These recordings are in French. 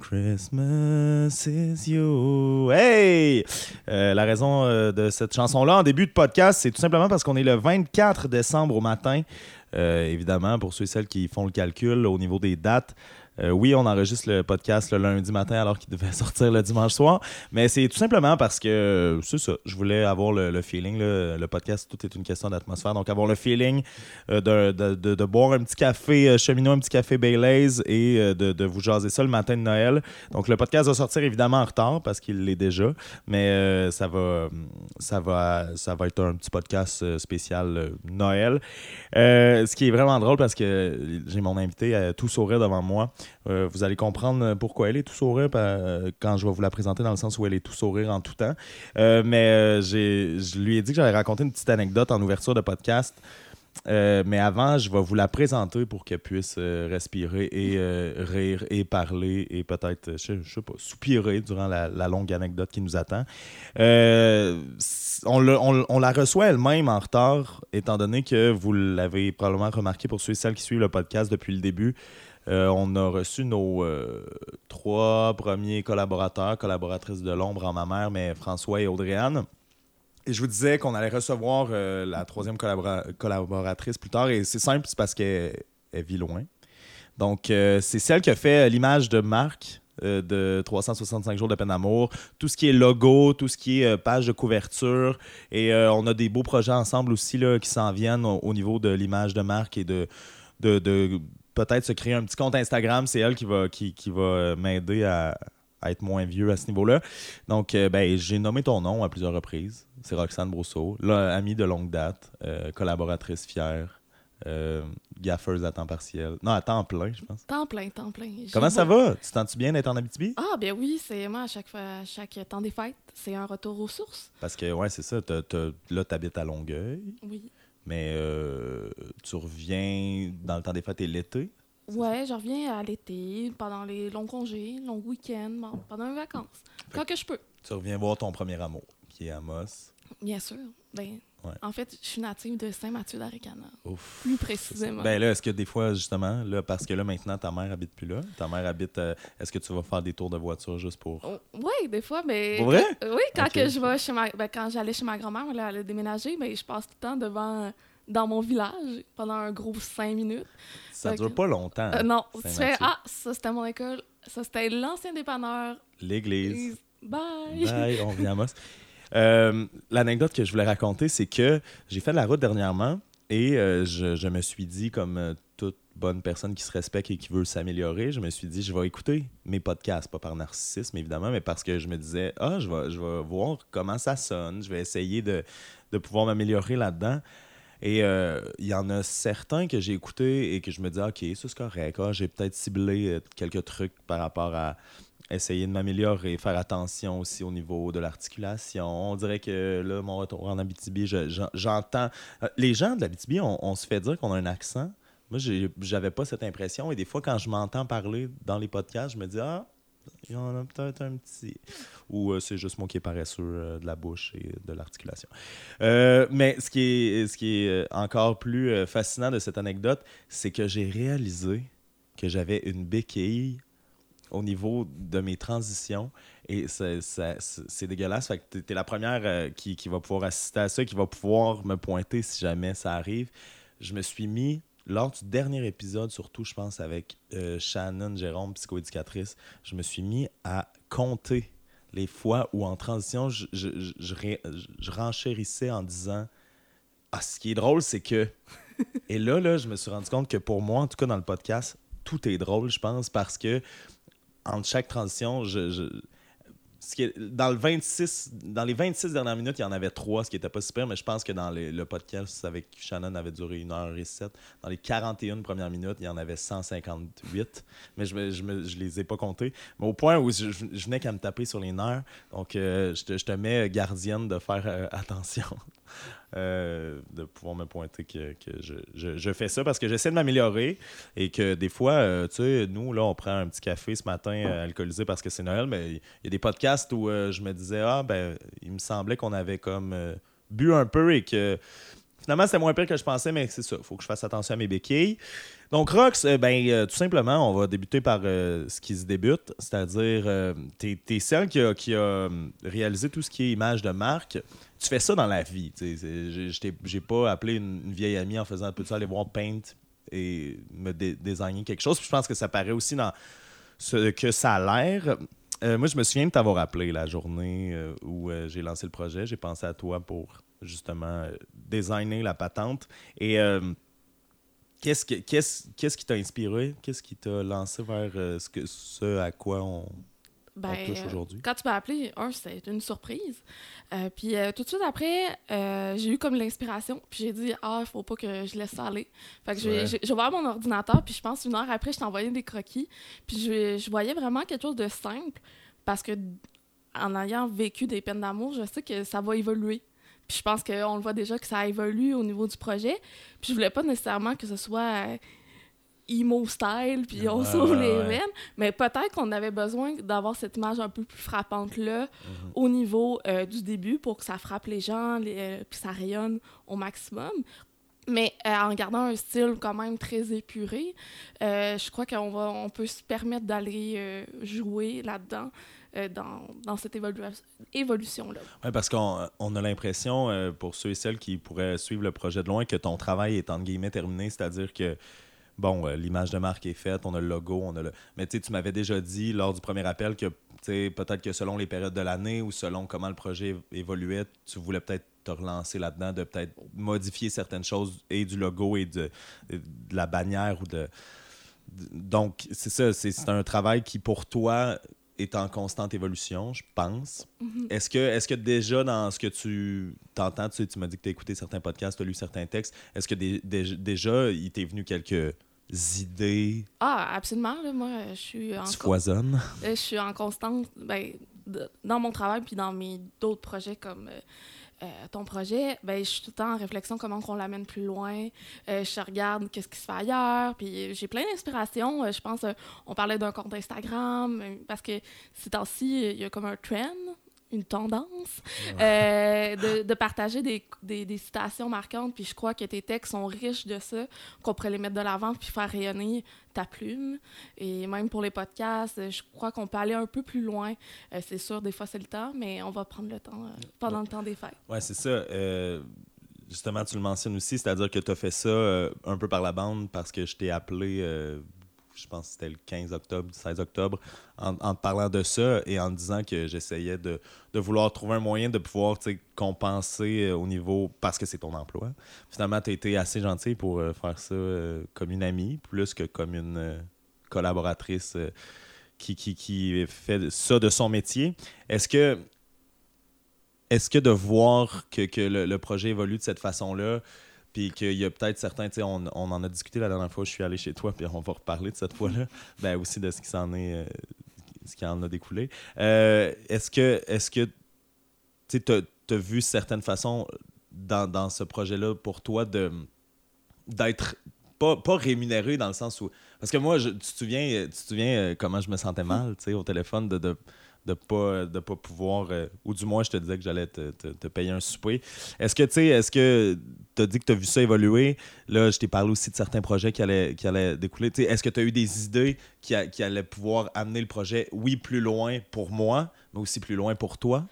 Christmas is you. Hey! Euh, la raison euh, de cette chanson-là en début de podcast, c'est tout simplement parce qu'on est le 24 décembre au matin. Euh, évidemment, pour ceux et celles qui font le calcul au niveau des dates, euh, oui, on enregistre le podcast le lundi matin alors qu'il devait sortir le dimanche soir, mais c'est tout simplement parce que c'est ça. Je voulais avoir le, feeling. le podcast, tout est une question d'atmosphère. Donc, avoir le feeling euh, de, boire un petit café euh, cheminot, un petit café Baileys et euh, de, vous jaser ça le matin de Noël. Donc, le podcast va sortir évidemment en retard parce qu'il l'est déjà, mais euh, ça, va, ça, va, ça va être un petit podcast euh, spécial euh, Noël. Euh, ce qui est vraiment drôle parce que j'ai mon invité tout sourire devant moi. Euh, vous allez comprendre pourquoi elle est tout sourire euh, quand je vais vous la présenter dans le sens où elle est tout sourire en tout temps. Euh, mais euh, je lui ai dit que j'allais raconter une petite anecdote en ouverture de podcast. Euh, mais avant, je vais vous la présenter pour qu'elle puisse euh, respirer et euh, rire et parler et peut-être, euh, je, je sais pas, soupirer durant la, longue anecdote qui nous attend. Euh, on, le- on la reçoit elle-même en retard, étant donné que vous l'avez probablement remarqué pour ceux et celles qui suivent le podcast depuis le début. Euh, on a reçu nos euh, trois premiers collaborateurs, collaboratrices de l'ombre en ma mère, mais François et Audrey-Anne. Et je vous disais qu'on allait recevoir euh, la troisième collabora- collaboratrice plus tard. Et c'est simple, c'est parce qu'elle elle vit loin. Donc, c'est celle qui a fait l'image de euh, de 365 jours de peine d'amour. Tout ce qui est logo, tout ce qui est page de couverture. Et on a des beaux projets ensemble aussi là, qui s'en viennent au, au niveau de l'image de marque et de peut-être se créer un petit compte Instagram. C'est elle qui va, qui, qui va euh, m'aider à, à être moins vieux à ce niveau-là. Donc, euh, ben, j'ai nommé ton nom à plusieurs reprises. C'est Roxane Brousseau, là, amie de longue date, euh, collaboratrice fière, euh, gaffeuse à temps partiel. Non, à temps plein, je pense. Temps plein, temps plein. Comment ça va? Tu t'en-tu bien d'être en Abitibi? Ah, ben oui, c'est moi, à chaque, fois, à chaque temps des fêtes, c'est un retour aux sources. Parce que, ouais, c'est ça. là, tu habites à Longueuil, Oui. Mais euh, tu reviens dans le temps des fêtes et l'été? Ouais, je reviens à l'été, pendant les longs congés, longs week-ends, bon, pendant les vacances. Quand que je peux, Tu reviens voir ton premier amour, qui est Amos. bien sûr. Ben, Ouais. En fait, je suis native de Saint-Mathieu-d'Aricana, Ouf. plus précisément. Ben là, est-ce que des fois, justement, là, parce que là, maintenant, ta mère habite plus là, ta mère habite, euh, est-ce que tu vas faire des tours de voiture juste pour... Oh, oui, des fois, mais. Pour vrai? Oui, quand que je vais chez ma. Ben, quand j'allais chez ma grand-mère, là, elle a déménagé, ben, je passe tout le temps devant. dans mon village pendant un gros cinq minutes. Ça Fait dure pas longtemps. Euh, non, tu Saint-Mathieu. fais Ah, ça c'était mon école, ça c'était l'ancien dépanneur. L'église. Bye! Bye, on vient à Amos. Euh, L'anecdote que je voulais raconter, c'est que j'ai fait de la route dernièrement et euh, je, me suis dit, comme euh, toute bonne personne qui se respecte et qui veut s'améliorer, je me suis dit, je vais écouter mes podcasts, pas par narcissisme évidemment, mais parce que je me disais, ah, je vais, je vais voir comment ça sonne, je vais essayer de, de pouvoir m'améliorer là-dedans. Et il y en a certains que j'ai écoutés et que je me dis, OK, ça c'est correct. Ah, j'ai peut-être ciblé quelques trucs par rapport à essayer de m'améliorer, faire attention aussi au niveau de l'articulation. On dirait que là, mon retour en Abitibi, je- j'en- j'entends. euh, les gens de l'Abitibi, on, on se fait dire qu'on a un accent. Moi, j'avais pas cette impression. Et des fois, quand je m'entends parler dans les podcasts, je me dis, ah, il y en a peut-être un petit. Ou euh, c'est juste moi qui est paresseux euh, de la bouche et de l'articulation. Mais ce qui est, ce qui est encore plus fascinant de cette anecdote, c'est que j'ai réalisé que j'avais une béquille au niveau de mes transitions. Et c'est- dégueulasse. Fait que t'es- la première euh, qui, qui va pouvoir assister à ça, qui va pouvoir me pointer si jamais ça arrive. Je me suis mis, lors du dernier épisode, surtout, je pense, avec euh, Shannon Jérôme, psychoéducatrice, je me suis mis à compter les fois où en transition, je, je, je- je renchérissais en disant Ah, ce qui est drôle, c'est que. Et là, là, je me suis rendu compte que pour moi, en tout cas dans le podcast, tout est drôle, je pense, parce que entre chaque transition, ce qui dans, le 26, dans les 26 dernières minutes, il y en avait trois, ce qui n'était pas super, mais je pense que dans le podcast avec Shannon avait duré 1 heure et 7. Dans les 41 premières minutes, il y en avait 158, mais je ne les ai pas comptés. Mais au point où je, je- venais qu'à me taper sur les nerfs, donc euh, je, te, mets gardienne de faire euh, attention. Euh, de pouvoir me pointer que, que je, je- je fais ça parce que j'essaie de m'améliorer et que des fois, euh, tu sais, nous, là, on prend un petit café ce matin euh, alcoolisé parce que c'est Noël, mais il y a des podcasts où je me disais, ah, ben, il me semblait qu'on avait comme bu un peu et que finalement, c'était moins pire que je pensais, mais c'est ça. Il faut que je fasse attention à mes béquilles. Donc, Rox, ben, tout simplement, on va débuter par ce qui se débute, c'est-à-dire, euh, tu es, celle qui a, qui a euh, réalisé tout ce qui est image de marque. Tu fais ça dans la vie. j'ai- pas appelé une, vieille amie en faisant Peux-tu aller voir Paint et me dé- designer quelque chose? Puis je pense que ça paraît aussi dans ce que ça a l'air. Euh, moi, je me souviens de t'avoir appelé la journée euh, où euh, j'ai lancé le projet. J'ai pensé à toi pour justement designer la patente. Et qu'est-ce, que- qu'est-ce, qu'est-ce qui t'a inspiré? Qu'est-ce qui t'a lancé vers ce à quoi on, Ben, on touche aujourd'hui? Quand tu m'as appelé, un, c'était une surprise. Euh, puis euh, tout de suite après, euh, j'ai eu comme l'inspiration. Puis j'ai dit, ah, il faut pas que je laisse ça aller. Fait que j'ai Ouais. j'ai- ouvert mon ordinateur. Puis je pense une heure après, je envoyé des croquis. Puis je, je voyais vraiment quelque chose de simple. Parce que en ayant vécu des peines d'amour, je sais que ça va évoluer. Puis je pense qu'on le voit déjà que ça évolue au niveau du projet. Puis je voulais pas nécessairement que ce soit emo style, puis on ouais, les ouais. veines. Mais peut-être qu'on avait besoin d'avoir cette image un peu plus frappante-là Mhm. au niveau euh, du début pour que ça frappe les gens, les, euh, puis ça rayonne au maximum. Mais euh, en gardant un style quand même très épuré, je crois qu'on va, on peut se permettre d'aller jouer là-dedans, dans, dans cette évolu- évolution-là. Oui, parce qu'on on a l'impression, pour ceux et celles qui pourraient suivre le projet de loin, que ton travail est entre guillemets terminé, c'est-à-dire que, bon, euh, l'image de marque est faite, on a le logo, on a le... Mais tu sais, tu m'avais déjà dit lors du premier appel que, tu sais, peut-être que selon les périodes de l'année ou selon comment le projet évoluait, tu voulais peut-être te relancer là-dedans, de peut-être modifier certaines choses et du logo et de, de la bannière ou de... Donc, c'est ça, c'est un travail qui, pour toi, est en constante évolution, je pense. Est-ce que, est que déjà dans ce que tu t'entends, tu, sais, tu m'as dit que tu as écouté certains podcasts, tu as lu certains textes, est-ce que dé- déjà il t'est venu quelques idées Ah, absolument. Là, moi, je suis en qui co- foisonnent? Euh, je suis en constante ben, de- dans mon travail puis dans mes d'autres projets comme euh, euh, ton projet, ben, je suis tout le temps en réflexion comment on l'amène plus loin. Euh, je regarde qu'est-ce qui se fait ailleurs. Puis j'ai plein d'inspirations. Euh, je pense, on parlait d'un compte Instagram parce que ces temps-ci, il y a comme un trend, une tendance euh, de, de partager des, des, des citations marquantes. Puis je crois que tes textes sont riches de ça, qu'on pourrait les mettre de l'avant puis faire rayonner ta plume. Et même pour les podcasts, je crois qu'on peut aller un peu plus loin. Euh, c'est sûr, des fois, c'est le temps, mais on va prendre le temps euh, pendant le temps des fêtes. Ouais, c'est ça. Justement, tu le mentionnes aussi, c'est-à-dire que tu as fait ça euh, un peu par la bande parce que je t'ai appelé, euh, je pense que c'était le 15 octobre, 16 octobre, en, te parlant de ça et en disant que j'essayais de, vouloir trouver un moyen de pouvoir compenser euh, au niveau, parce que c'est ton emploi. Finalement, tu as été assez gentil pour euh, faire ça euh, comme une amie, plus que comme une collaboratrice. qui, fait ça de son métier. Est-ce que est-ce que de voir que, que le, le projet évolue de cette façon-là, puis qu'il y a peut-être certains, on, on en a discuté la dernière fois, je suis allé chez toi, puis on va reparler de cette fois-là, ben aussi de ce qui s'en est, euh, ce qui en a découlé. Euh, est-ce que, est-ce que, tu t'as as vu certaines façons dans, dans ce projet-là pour toi de d'être pas, pas rémunéré dans le sens où. Parce que moi, je- tu te souviens, tu te souviens euh, comment je me sentais mal tu sais, au téléphone de, de, de pas, de pas pouvoir. euh, ou du moins, je te disais que j'allais te, te- te payer un souper. Est-ce que tu sais, est-ce que tu as dit que tu as vu ça évoluer? Là, je t'ai parlé aussi de certains projets qui allaient, qui allaient découler. Est-ce que tu as eu des idées qui, a- qui allaient pouvoir amener le projet, oui, plus loin pour moi, mais aussi plus loin pour toi?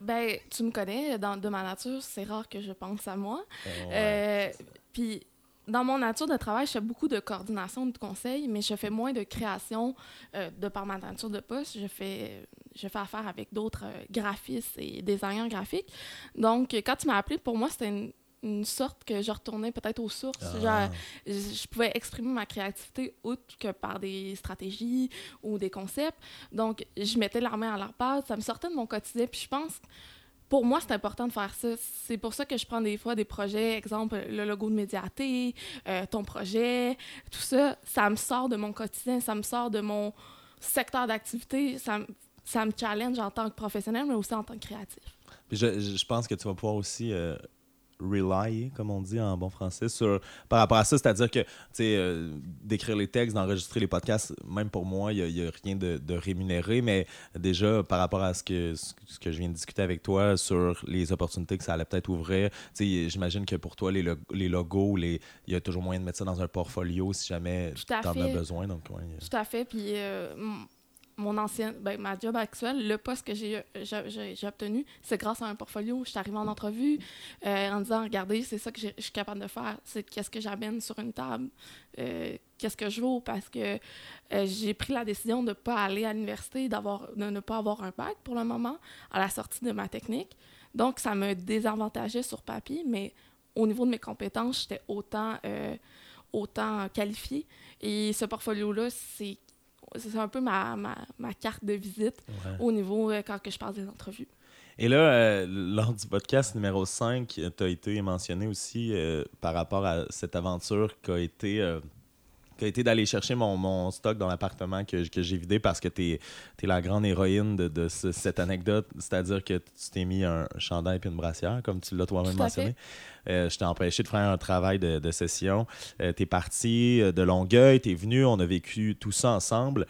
Ben, tu me connais, dans, de ma nature, c'est rare que je pense à moi. Ouais. Euh, Puis, dans mon nature de travail, je fais beaucoup de coordination, de conseils, mais je fais moins de création euh, de par ma nature de poste. Je fais, je fais affaire avec d'autres euh, graphistes et designers graphiques. Donc, quand tu m'as appelé, pour moi, c'était une, une sorte que je retournais peut-être aux sources. Ah. Je, je pouvais exprimer ma créativité autre que par des stratégies ou des concepts. Donc, je mettais la main à la pâte, ça me sortait de mon quotidien. Puis je pense, pour moi, c'est important de faire ça. C'est pour ça que je prends des fois des projets, exemple le logo de Médiaté, euh, ton projet, tout ça, ça me sort de mon quotidien, ça me sort de mon secteur d'activité, ça, ça me challenge en tant que professionnel, mais aussi en tant que créatif. Je pense que tu vas pouvoir aussi euh, rely, comme on dit en bon français, sur, par rapport à ça. C'est-à-dire que, tu sais, euh, d'écrire les textes, d'enregistrer les podcasts, même pour moi, il n'y a, rien de, de, rémunéré, mais déjà, par rapport à ce que, ce que je viens de discuter avec toi sur les opportunités que ça allait peut-être ouvrir, tu sais, j'imagine que pour toi, les, les logos, les, il y a toujours moyen de mettre ça dans un portfolio si jamais tu en as besoin. Donc, Tout à fait. Puis, euh, mon ancienne, ben, ma job actuelle, le poste que j'ai, obtenu, c'est grâce à un portfolio. Je suis arrivée en entrevue euh, en disant Regardez, c'est ça que je suis capable de faire. C'est qu'est-ce que j'amène sur une table, euh, qu'est-ce que je vaux, parce que euh, j'ai pris la décision de ne pas aller à l'université, de ne pas avoir un bac pour le moment, à la sortie de ma technique. Donc, ça me désavantageait sur papier, mais au niveau de mes compétences, j'étais autant, autant qualifiée. Et ce portfolio-là, c'est c'est un peu ma, ma, carte de visite au niveau euh, quand que je passe des entrevues. Et là, euh, lors du podcast numéro 5, tu as été mentionné aussi euh, par rapport à cette aventure qui a été qui a été d'aller chercher mon, mon, stock dans l'appartement que, que j'ai vidé parce que tu es, la grande héroïne de, de cette anecdote. C'est-à-dire que tu t'es mis un chandail et une brassière, comme tu l'as toi-même mentionné. Euh, je t'ai empêché de faire un travail de, de session. Euh, tu es parti euh, de Longueuil, tu es venu, on a vécu tout ça ensemble.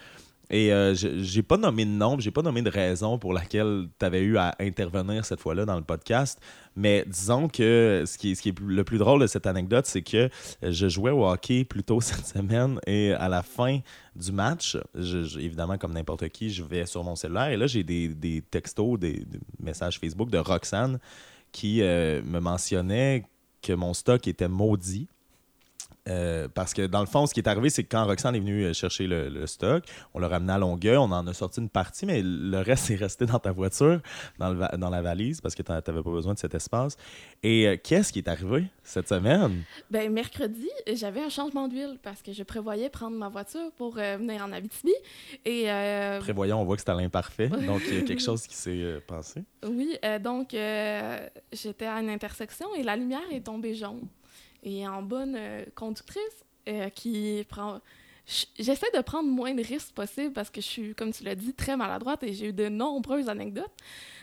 Et euh, j'ai pas nommé de nom, j'ai pas nommé de raison pour laquelle tu avais eu à intervenir cette fois-là dans le podcast. Mais disons que ce qui, est, ce qui est le plus drôle de cette anecdote, c'est que je jouais au hockey plus tôt cette semaine et à la fin du match, évidemment, comme n'importe qui, je vais sur mon cellulaire et là, j'ai des, textos, des, messages Facebook de Roxane qui euh, me mentionnait que mon stock était maudit euh, parce que dans le fond, ce qui est arrivé, c'est que quand Roxane est venue euh, chercher le, stock, on l'a ramené à Longueuil, on en a sorti une partie, mais le reste est resté dans ta voiture, dans, la valise, parce que tu n'avais pas besoin de cet espace. Et euh, qu'est-ce qui est arrivé cette semaine? Ben, mercredi, j'avais un changement d'huile parce que je prévoyais prendre ma voiture pour venir en Abitibi. Et, Prévoyons, on voit que c'est à l'imparfait, donc il y a quelque chose qui s'est passé. Oui, donc j'étais à une intersection et la lumière est tombée jaune et en bonne euh, conductrice euh, qui prend. J'essaie de prendre moins de risques possible parce que je suis, comme tu l'as dit, très maladroite et j'ai eu de nombreuses anecdotes.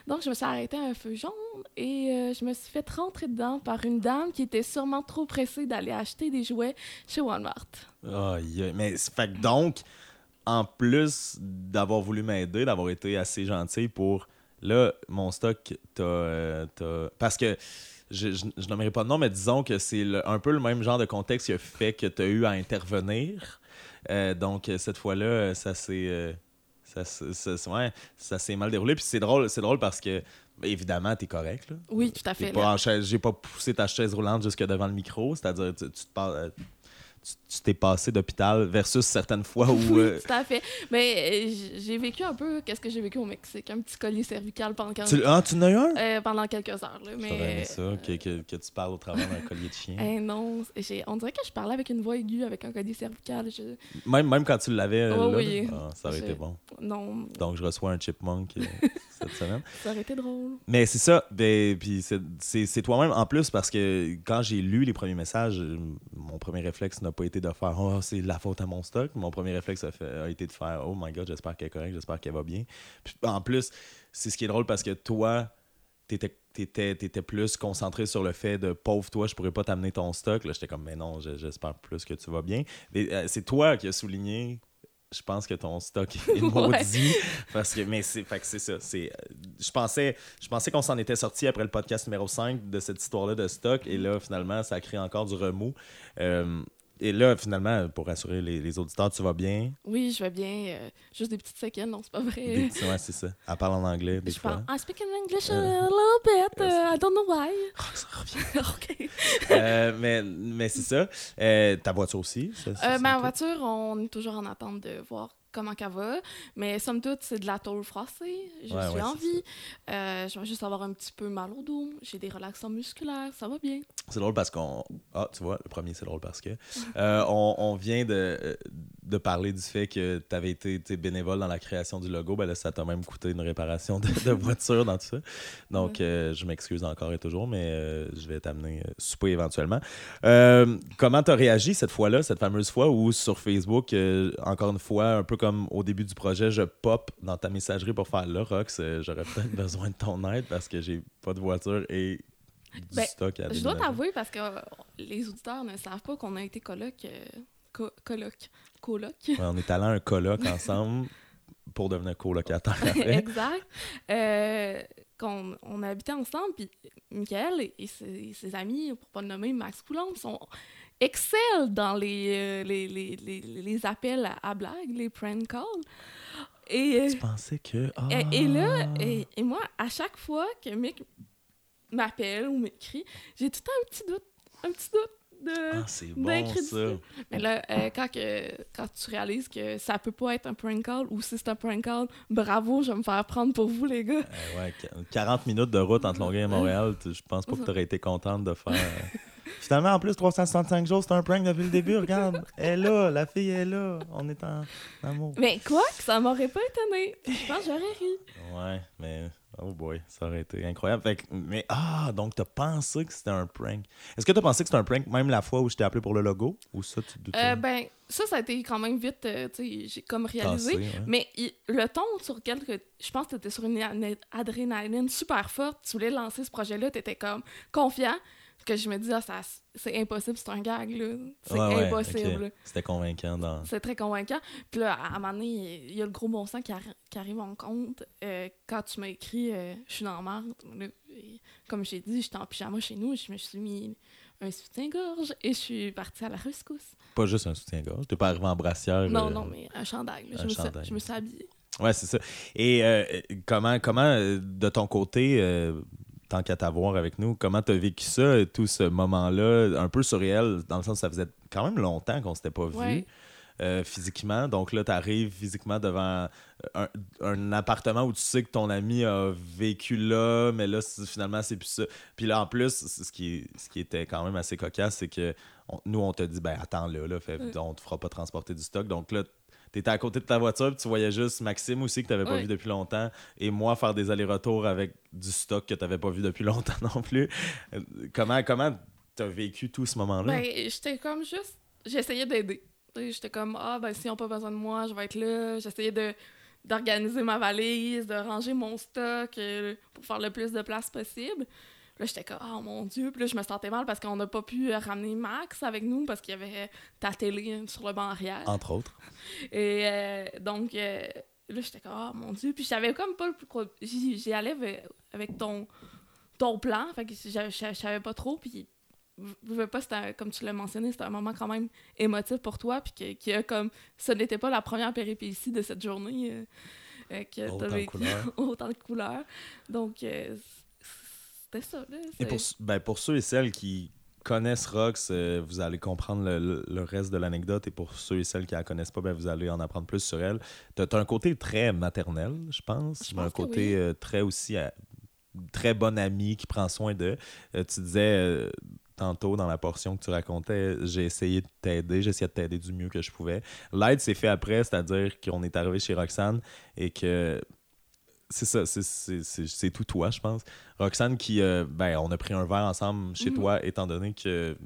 Donc, je me suis arrêtée à un feu jaune et euh, je me suis fait rentrer dedans par une dame qui était sûrement trop pressée d'aller acheter des jouets chez Walmart. Oh, mais fait donc, en plus d'avoir voulu m'aider, d'avoir été assez gentil pour. Là, mon stock, t'as. parce que je, je, nommerai pas de nom, mais disons que c'est un peu le même genre de contexte qui a fait que tu as eu à intervenir. Euh, donc, cette fois-là, ça s'est. Euh, ça, ça s'est mal déroulé. Puis c'est drôle, c'est drôle parce que, évidemment, tu es correct. Là. Oui, tout à fait. J'ai pas poussé ta chaise roulante jusque devant le micro. C'est-à-dire, tu, tu te parles euh, tu t'es passé d'hôpital versus certaines fois où. Oui, euh, tout à fait. Mais euh, j'ai vécu un peu qu'est-ce que j'ai vécu au Mexique, un petit collier cervical pendant quelques tu, Ah, tu en as eu un? Euh, Pendant quelques heures. Là, mais... ça, que, que, que, tu parles au travers d'un collier de chien. Eh non, on dirait que je parlais avec une voix aiguë avec un collier cervical. Même, même quand tu l'avais, oh, oui. Ah, ça aurait été bon. Non. Donc, je reçois un chipmunk cette semaine. Ça aurait été drôle. Mais c'est ça. Ben, puis c'est toi-même en plus parce que quand j'ai lu les premiers messages, mon premier réflexe n'a pas été de faire oh, c'est la faute à mon stock. Mon premier réflexe a, fait, a été de faire Oh my god, j'espère qu'elle est correcte, j'espère qu'elle va bien. Puis, en plus, c'est ce qui est drôle parce que toi, t'étais étais, plus concentré sur le fait de pauvre toi, je pourrais pas t'amener ton stock. Là, j'étais comme, mais non, j'espère plus que tu vas bien. Euh, c'est toi qui as souligné je pense que ton stock est maudit. parce que, mais c'est, c'est ça. C'est, je pensais, je pensais qu'on s'en était sorti après le podcast numéro 5 de cette histoire-là de stock. Et là, finalement, ça crée encore du remous. Euh, et là, finalement, pour rassurer les, auditeurs, tu vas bien? Oui, je vais bien. Euh, juste des petites séquelles, non, c'est pas vrai. Des ouais, c'est ça. Elle parle en anglais, des je fois. Parle, I speak in English a euh, little bit. Uh, I don't know why. Oh, ça revient. OK. euh, mais mais c'est ça. Euh, ta voiture aussi? Ça, ma voiture, on est toujours en attente de voir comment qu'elle va. Mais somme toute, c'est de la tôle froissée. Je suis en vie. Euh, je vais juste avoir un petit peu mal au dos. J'ai des relaxants musculaires. Ça va bien. C'est drôle parce qu'on. Ah, tu vois, le premier, c'est drôle parce que. Euh, on, on, vient de, de parler du fait que tu avais été bénévole dans la création du logo. Ben là, ça t'a même coûté une réparation de, voiture dans tout ça. Donc, euh, je m'excuse encore et toujours, mais je vais t'amener souper éventuellement. comment tu as réagi cette fois-là, cette fameuse fois où sur Facebook, encore une fois, un peu comme au début du projet, je pop dans ta messagerie pour faire le Rox, euh, j'aurais peut-être besoin de ton aide parce que j'ai pas de voiture et du Ben, stock à Je dois t'avouer parce que euh, les auditeurs ne savent pas qu'on a été coloc. Co- coloc. Coloc. Ouais, on est allé à un colloque ensemble pour devenir colocataire après. exact. Euh, qu'on on habitait ensemble, puis Michael et, et ses, ses amis, pour pas le nommer, Max Coulomb, sont excellent dans les, euh, les, les, les, les appels à, à blagues, les prank calls. Et, euh, Tu pensais que. Ah! et, et là, et, et moi, à chaque fois que Mick m'appelle ou m'écrit, j'ai tout le temps un petit doute, un petit doute de... Ah, c'est bon. Mais là, euh, quand, que, quand tu réalises que ça peut pas être un prank call ou si c'est un prank call, bravo, je vais me faire prendre pour vous, les gars. Euh, ouais, qu- 40 minutes de route entre Longueuil et Montréal, je pense pas que tu aurais été contente de faire. euh, Finalement, en plus, 365 jours, c'est un prank depuis le début. Regarde, elle est là, la fille est là. On est en amour. Mais quoi? Que ça m'aurait pas étonné. Je pense que j'aurais ri. Ouais, mais. Oh boy, ça aurait été incroyable. Fait que- mais ah, donc t'as pensé que c'était un prank. Est-ce que t'as pensé que c'était un prank même la fois où je t'ai appelé pour le logo Ou ça, tu te doutais? Euh, ben, ça, ça a été quand même vite, euh, tu sais, j'ai comme réalisé. Ouais. Mais il- le ton sur lequel que, je pense que tu étais sur une a- adrénaline super forte, tu voulais lancer ce projet-là, tu étais comme confiant. Que je me dis, ah, ça, c'est impossible, c'est un gag, là. C'est Ouais, impossible. C'était convaincant dans. C'est très convaincant. Puis là, à un moment donné, il y a le gros bon sens qui, arri- qui arrive en compte. Euh, quand tu m'as écrit euh, Je suis dans la merde comme j'ai dit, j'étais en pyjama chez nous, je me suis mis un soutien-gorge et je suis partie à la rescousse. Pas juste un soutien-gorge. T'es pas arrivé en brassière. Non, euh, non, mais un chandail. un Je, me suis, je me suis habillée. Ouais, c'est ça. Et euh, comment, comment de ton côté, euh, tant qu'à t'avoir avec nous, comment t'as vécu ça, tout ce moment-là, un peu surréel, dans le sens que ça faisait quand même longtemps qu'on s'était pas vu Ouais. euh, physiquement. Donc là, t'arrives physiquement devant un, un appartement où tu sais que ton ami a vécu là, mais là, finalement, c'est plus ça. Puis là, en plus, ce qui, ce qui était quand même assez cocasse, c'est que on- nous, on te dit, ben attends là, là fait, on te fera pas transporter du stock. Donc là, T'étais à côté de ta voiture, puis tu voyais juste Maxime aussi, que t'avais pas vu depuis longtemps, et moi faire des allers-retours avec du stock que t'avais pas vu depuis longtemps non plus. Euh, Comment comment t'as vécu tout ce moment-là? Ben, j'étais comme juste. J'essayais d'aider. J'étais comme, ah, ben, s'ils n'ont pas besoin de moi, je vais être là. J'essayais de d'organiser ma valise, de ranger mon stock euh, pour faire le plus de place possible. Là, j'étais comme, oh mon Dieu. Puis là, je me sentais mal parce qu'on n'a pas pu ramener Max avec nous parce qu'il y avait ta télé sur le banc arrière. Entre autres. Et euh, donc, euh, là, j'étais comme, oh mon Dieu. Puis j'avais comme pas le plus gros- J'y allais avec- ton, ton plan. Fait que je je savais pas trop. Puis, je veux pas, un- comme tu l'as mentionné, c'était un moment quand même émotif pour toi. Puis que, comme. Ce n'était pas la première péripétie de cette journée. euh, euh, que Autant de vécu. couleurs. Autant de couleurs. Donc, euh, c'était ça. Là, Et pour, ben, pour ceux et celles qui connaissent Rox, euh, vous allez comprendre le, le- le reste de l'anecdote. Et pour ceux et celles qui la connaissent pas, ben, vous allez en apprendre plus sur elle. Tu as, un côté très maternel, je pense. Je un pense que côté oui. euh, très aussi euh, très bon ami qui prend soin d'eux. Euh, tu disais tantôt dans la portion que tu racontais, j'ai essayé de t'aider, j'ai essayé de t'aider du mieux que je pouvais. L'aide s'est fait après, c'est-à-dire qu'on est arrivé chez Roxane et que c'est ça, c'est- tout toi, je pense. Roxane qui, euh, ben, on a pris un verre ensemble chez Mhm. toi, étant donné que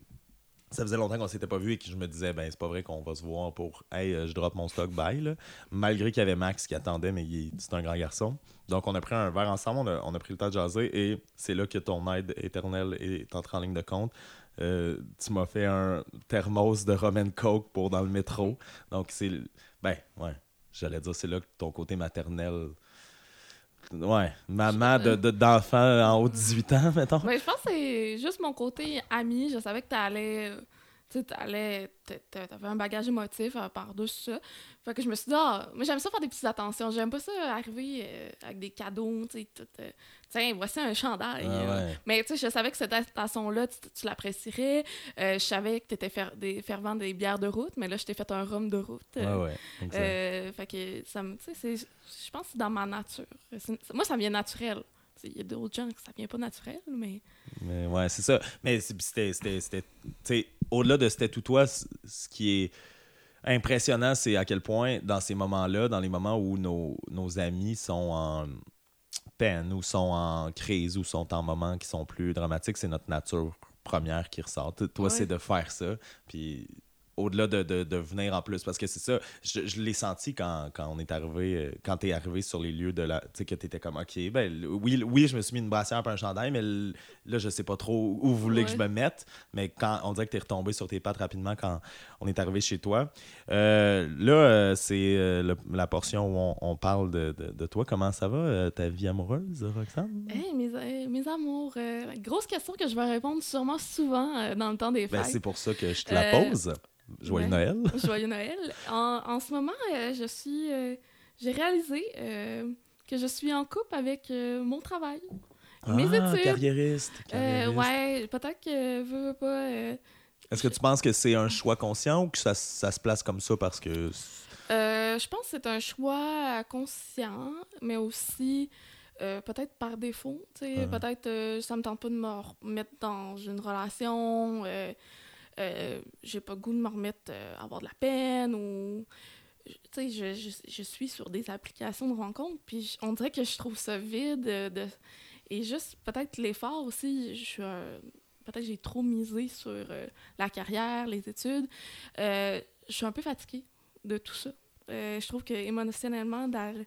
ça faisait longtemps qu'on s'était pas vu et que je me disais, ben, c'est pas vrai qu'on va se voir pour, hey, euh, je drop mon stock, bye, là. Malgré qu'il y avait Max qui attendait, mais c'est un grand garçon. Donc, on a pris un verre ensemble, on a, on a pris le temps de jaser et c'est là que ton aide éternelle est entrée en ligne de compte. Euh, tu m'as fait un thermos de rum and coke pour dans le métro. Donc, c'est. Ben, ouais. J'allais dire, c'est là que ton côté maternel. Ouais, maman de- de- d'enfant en haut de 18 ans, mettons. Mais je pense que c'est juste mon côté ami. Je savais que t'allais. euh, Tu t'allais. t'a- t'a- T'avais un bagage émotif euh, par-dessus ça. Fait que je me suis dit, ah, moi j'aime ça faire des petites attentions. J'aime pas ça arriver euh, avec des cadeaux, tu sais. euh, Tiens, voici un chandail. Ah euh. ouais. Mais tu sais, je savais que cette attention-là, tu, tu l'apprécierais. Euh, je savais que t'étais fer des fervent des bières de route, mais là, je t'ai fait un rhum de route. Ouais, euh, euh, fait que ça me. Tu sais, je pense que c'est dans ma nature. Moi, ça vient naturel. Il y a d'autres gens que ça vient pas naturel, mais. Mais ouais, c'est ça. Mais c'était. Au-delà de c'était tout toi, ce qui est impressionnant, c'est à quel point, dans ces moments-là, dans les moments où nos, nos amis sont en peine ou sont en crise ou sont en moments qui sont plus dramatiques, c'est notre nature première qui ressort. Toi, Ouais. c'est de faire ça. Puis au-delà de, de, de venir en plus. Parce que c'est ça, je, je l'ai senti quand, quand on est arrivé, euh, quand t'es arrivé sur les lieux de la. Tu sais, que t'étais comme, OK, ben oui, oui, je me suis mis une brassière et un chandail, mais là, je sais pas trop où vous voulez que je me mette. Mais quand on dirait que t'es retombé sur tes pattes rapidement quand on est arrivé chez toi. Euh, là, euh, c'est la portion où on, on parle de, de, toi. Comment ça va, ta vie amoureuse, Roxane? Hey, mes, mes amours, euh, grosse question que je vais répondre sûrement souvent euh, dans le temps des Ben, fêtes. c'est pour ça que je te la pose. Joyeux ouais. Noël. Joyeux Noël. En, en ce moment, euh, je suis. euh, j'ai réalisé euh, que je suis en couple avec mon travail. Mes Ah, études. carriériste. Carriériste. ouais, peut-être que veux, veux pas. Est-ce que tu penses que c'est un choix conscient ou que ça, ça se place comme ça parce que. je pense que c'est un choix conscient, mais aussi euh, peut-être par défaut. tu sais. Peut-être euh, ça me tente pas de me remettre dans une relation. euh, euh, j'ai pas le goût de me remettre euh, à avoir de la peine ou. Tu sais, je, je, je suis sur des applications de rencontres, puis on dirait que je trouve ça vide. euh, de, et juste, peut-être l'effort aussi, je suis un- Peut-être j'ai trop misé sur euh, la carrière, les études. Euh, je suis un peu fatiguée de tout ça. Euh, je trouve que émotionnellement, de,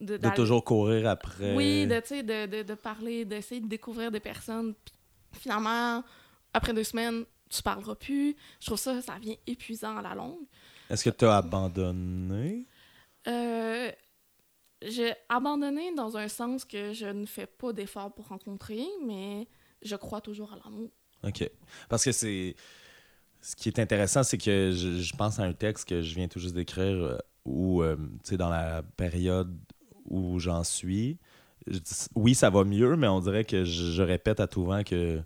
De toujours courir après. oui, de, de, de, de parler, d'essayer de découvrir des personnes. Puis finalement, après deux semaines, tu parleras plus. Je trouve ça, ça devient épuisant à la longue. Est-ce que tu as abandonné? Euh, j'ai abandonné dans un sens que je ne fais pas d'efforts pour rencontrer, mais je crois toujours à l'amour. OK. Parce que c'est. Ce qui est intéressant, c'est que je, je pense à un texte que je viens tout juste d'écrire euh, où, euh, tu sais, dans la période où j'en suis, je dis- oui, ça va mieux, mais on dirait que je, je répète à tout vent que.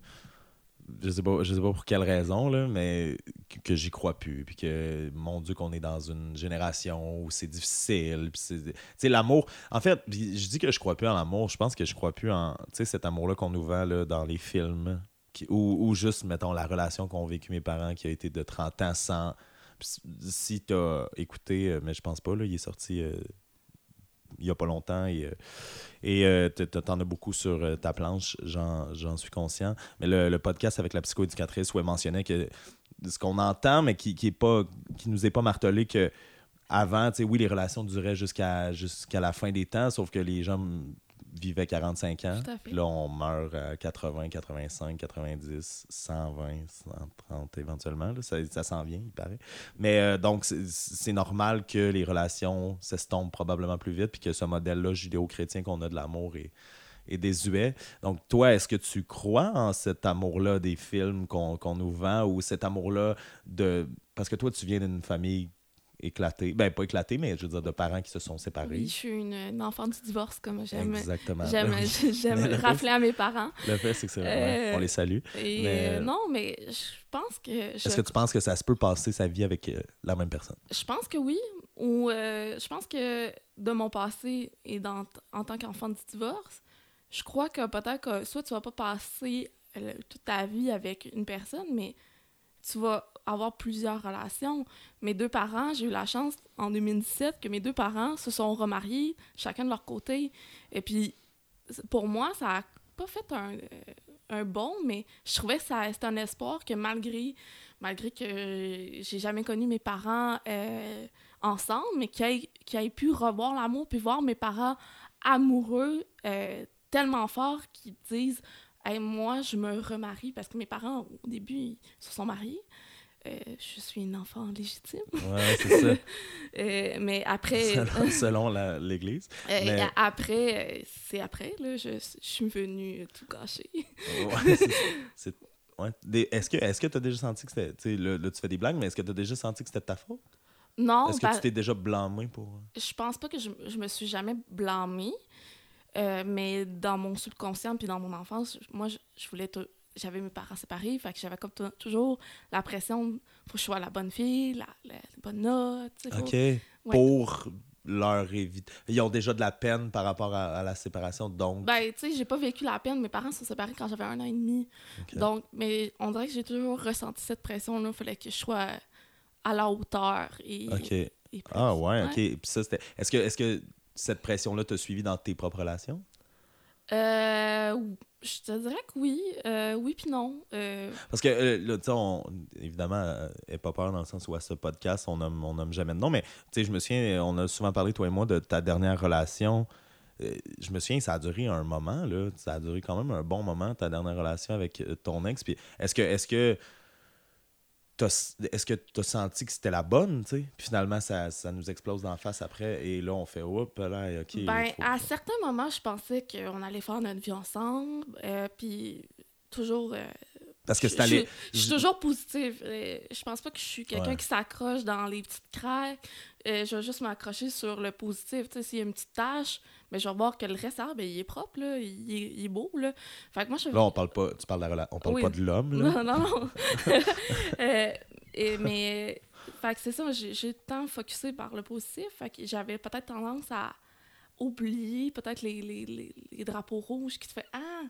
Je sais pas, je sais pas pour quelle raison, là, mais que, j'y crois plus. Puis que, mon Dieu, qu'on est dans une génération où c'est difficile. Tu sais, l'amour. En fait, je dis que je crois plus en l'amour. Je pense que je crois plus en. Cet amour-là qu'on nous vend là, dans les films. ou, ou juste, mettons, la relation qu'ont vécu mes parents qui a été de 30 ans sans. Puis Si tu as écouté, euh, mais je pense pas, là, il est sorti euh, il y a pas longtemps et, euh, et euh, t'en as beaucoup sur euh, ta planche, j'en suis conscient. Mais le, podcast avec la psychoéducatrice où elle mentionnait que ce qu'on entend, mais qui, qui pas nous est pas martelé que avant, tu sais, oui, les relations duraient jusqu'à jusqu'à la fin des temps, sauf que les gens vivaient 45 ans. Puis là, on meurt à 80, 85, 90, 120, 130 éventuellement. là. Ça, ça s'en vient, il paraît. Mais euh, donc, c'est- normal que les relations s'estompent probablement plus vite, puis que ce modèle-là judéo-chrétien qu'on a de l'amour est, est désuet. Donc, toi, est-ce que tu crois en cet amour-là des films qu'on qu'on nous vend, ou cet amour-là de... Parce que toi, tu viens d'une famille éclatée. Ben, pas éclatée, mais je veux dire, de parents qui se sont séparés. Oui, je suis une, une enfant du divorce, comme j'aime Exactement. j'aime Oui. j'aime rappeler à mes parents. Le fait, c'est que c'est vraiment... Euh, On les salue. Et Mais, euh, euh, non, mais je pense que je, Est-ce que tu penses que ça se peut passer sa vie avec euh, la même personne? je pense que oui. Ou je pense que de mon passé et dans, en tant qu'enfant du divorce, je crois que peut-être que soit tu vas pas passer toute ta vie avec une personne, mais tu vas avoir plusieurs relations. Mes deux parents, j'ai eu la chance en 2017 que mes deux parents se sont remariés, chacun de leur côté. Et puis, pour moi, ça a pas fait un, euh, un bon, mais je trouvais que c'était un espoir que malgré, malgré que j'ai jamais connu mes parents euh, ensemble, mais qu'ils aient, pu revoir l'amour, puis voir mes parents amoureux euh, tellement fort qu'ils disent Hey, moi, je me remarie parce que mes parents, au début, ils se sont mariés. Euh, je suis une enfant légitime. Ouais, c'est ça. Euh, mais après, selon, l'Église. euh, mais- après, c'est après, là, je, je suis venue tout gâcher. Ouais, c'est- ouais. Est-ce que tu as déjà senti que c'était. Là, là, tu fais des blagues, mais est-ce que tu as déjà senti que c'était de ta faute? Non, Est-ce que bah, tu t'es déjà blâmé pour. je pense pas que je, je me suis jamais blâmée, euh, mais dans mon subconscient puis dans mon enfance, moi, je, je voulais j'avais mes parents séparés, fait que j'avais comme tou- toujours la pression, faut que je sois la bonne fille, la, la- la bonne note, OK. Pour leur éviter. Ils ont déjà de la peine par rapport à, à la séparation, donc. Ben, tu sais, j'ai pas vécu la peine. Mes parents se sont séparés quand j'avais un an et demi. Donc, mais on dirait que j'ai toujours ressenti cette pression-là. Il fallait que je sois à la hauteur. Et, OK. et. Ah, ouais, OK. Puis ça, c'était. Est-ce que, est-ce que cette pression-là t'a suivi dans tes propres relations? Euh, Je te dirais que oui. Euh, oui, puis non. Euh, Parce que, euh, là, tu sais, on- évidemment, euh, elle pas peur dans le sens où à ce podcast, on nomme, on nomme jamais de nom, mais tu sais, je me souviens, on a souvent parlé, toi et moi, de ta dernière relation. Euh, je me souviens, ça a duré un moment, là. Ça a duré quand même un bon moment, ta dernière relation avec euh, ton ex. Puis est-ce que, est-ce que, est-ce que tu as senti que c'était la bonne, tu sais? Puis finalement, ça, ça nous explose d'en face après, et là, on fait, oups, là, OK. ben, à certains moments, je pensais qu'on allait faire notre vie ensemble. euh, puis toujours. euh, Parce que je- c'est allé. Je, je suis toujours positive. euh, je pense pas que je suis quelqu'un Ouais. qui s'accroche dans les petites craques. Euh, je vais juste m'accrocher sur le positif. Tu sais, s'il y a une petite tache, mais je vais voir que le reste, ah, ben, il est propre, là, il, est, il est beau. Là. Fait que moi, je Là, on parle pas, tu parles de la on parle Oui. pas de l'homme. Non, non, non. Euh, et- mais, fait que c'est ça, j'ai j'ai tant focusé par le positif, fait que j'avais peut-être tendance à oublier peut-être les, les, les, les drapeaux rouges qui te fait Ah,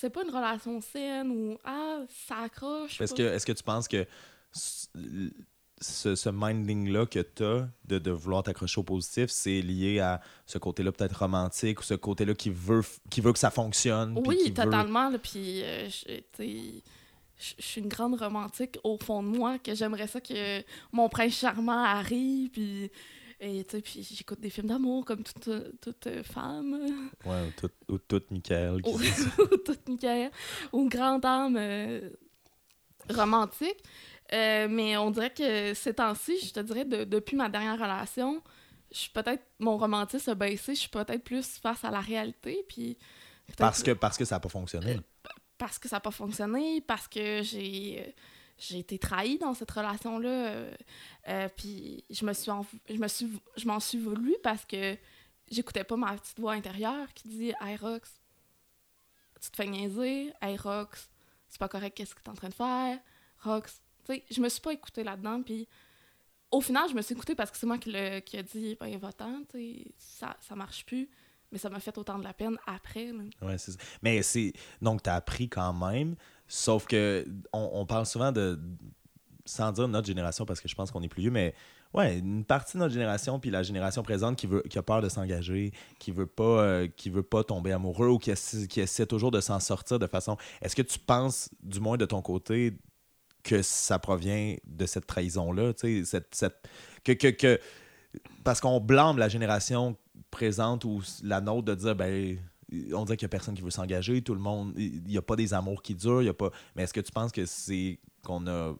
c'est pas une relation saine ou Ah, ça accroche. Est-ce que, est-ce que tu penses que ce, ce minding-là que tu as de, de vouloir t'accrocher au positif, c'est lié à ce côté-là peut-être romantique ou ce côté-là qui veut, qui veut que ça fonctionne? Oui, veut- totalement. là, Puis, euh, je suis une grande romantique au fond de moi, que j'aimerais ça que mon prince charmant arrive, puis, et, tu sais, puis j'écoute des films d'amour comme toute, toute euh, femme, Ouais, ou tout, ou tout Michael. qui ou toute Michael, ou une grande âme euh, romantique. Euh, mais on dirait que ces temps-ci, je te dirais, de- depuis ma dernière relation, je suis peut-être, mon romantisme a baissé, je suis peut-être plus face à la réalité, puis... Parce que, parce que ça n'a pas fonctionné. parce que ça n'a pas fonctionné, parce que j'ai euh, j'ai été trahie dans cette relation-là. euh, euh, puis je me suis me suis je m'en suis voulu parce que j'écoutais pas ma petite voix intérieure qui dit Hey Rox, tu te fais niaiser, Hey Rox, c'est pas correct qu'est-ce que tu es en train de faire, Rox. Tu sais, je me suis pas écoutée là-dedans, puis au final, je me suis écoutée parce que c'est moi qui, le- qui a dit Ben, va-t'en, ça, ça marche plus. Mais ça m'a fait autant de la peine après. Ouais, c'est ça. Mais c'est. Donc, tu as appris quand même. Sauf que on, on parle souvent de. Sans dire notre génération, parce que je pense qu'on est plus vieux, mais ouais, une partie de notre génération, puis la génération présente qui, veut, qui a peur de s'engager, qui veut pas euh, qui veut pas tomber amoureux ou qui essaie, qui essaie toujours de s'en sortir de façon. Est-ce que tu penses, du moins de ton côté, que ça provient de cette trahison-là? tu sais, Cette, cette, que, que, que, parce qu'on blâme la génération présente ou la nôtre de dire, ben, on dirait qu'il n'y a personne qui veut s'engager, tout le monde, il n'y a pas des amours qui durent, il y a pas. Mais est-ce que tu penses que c'est qu'on a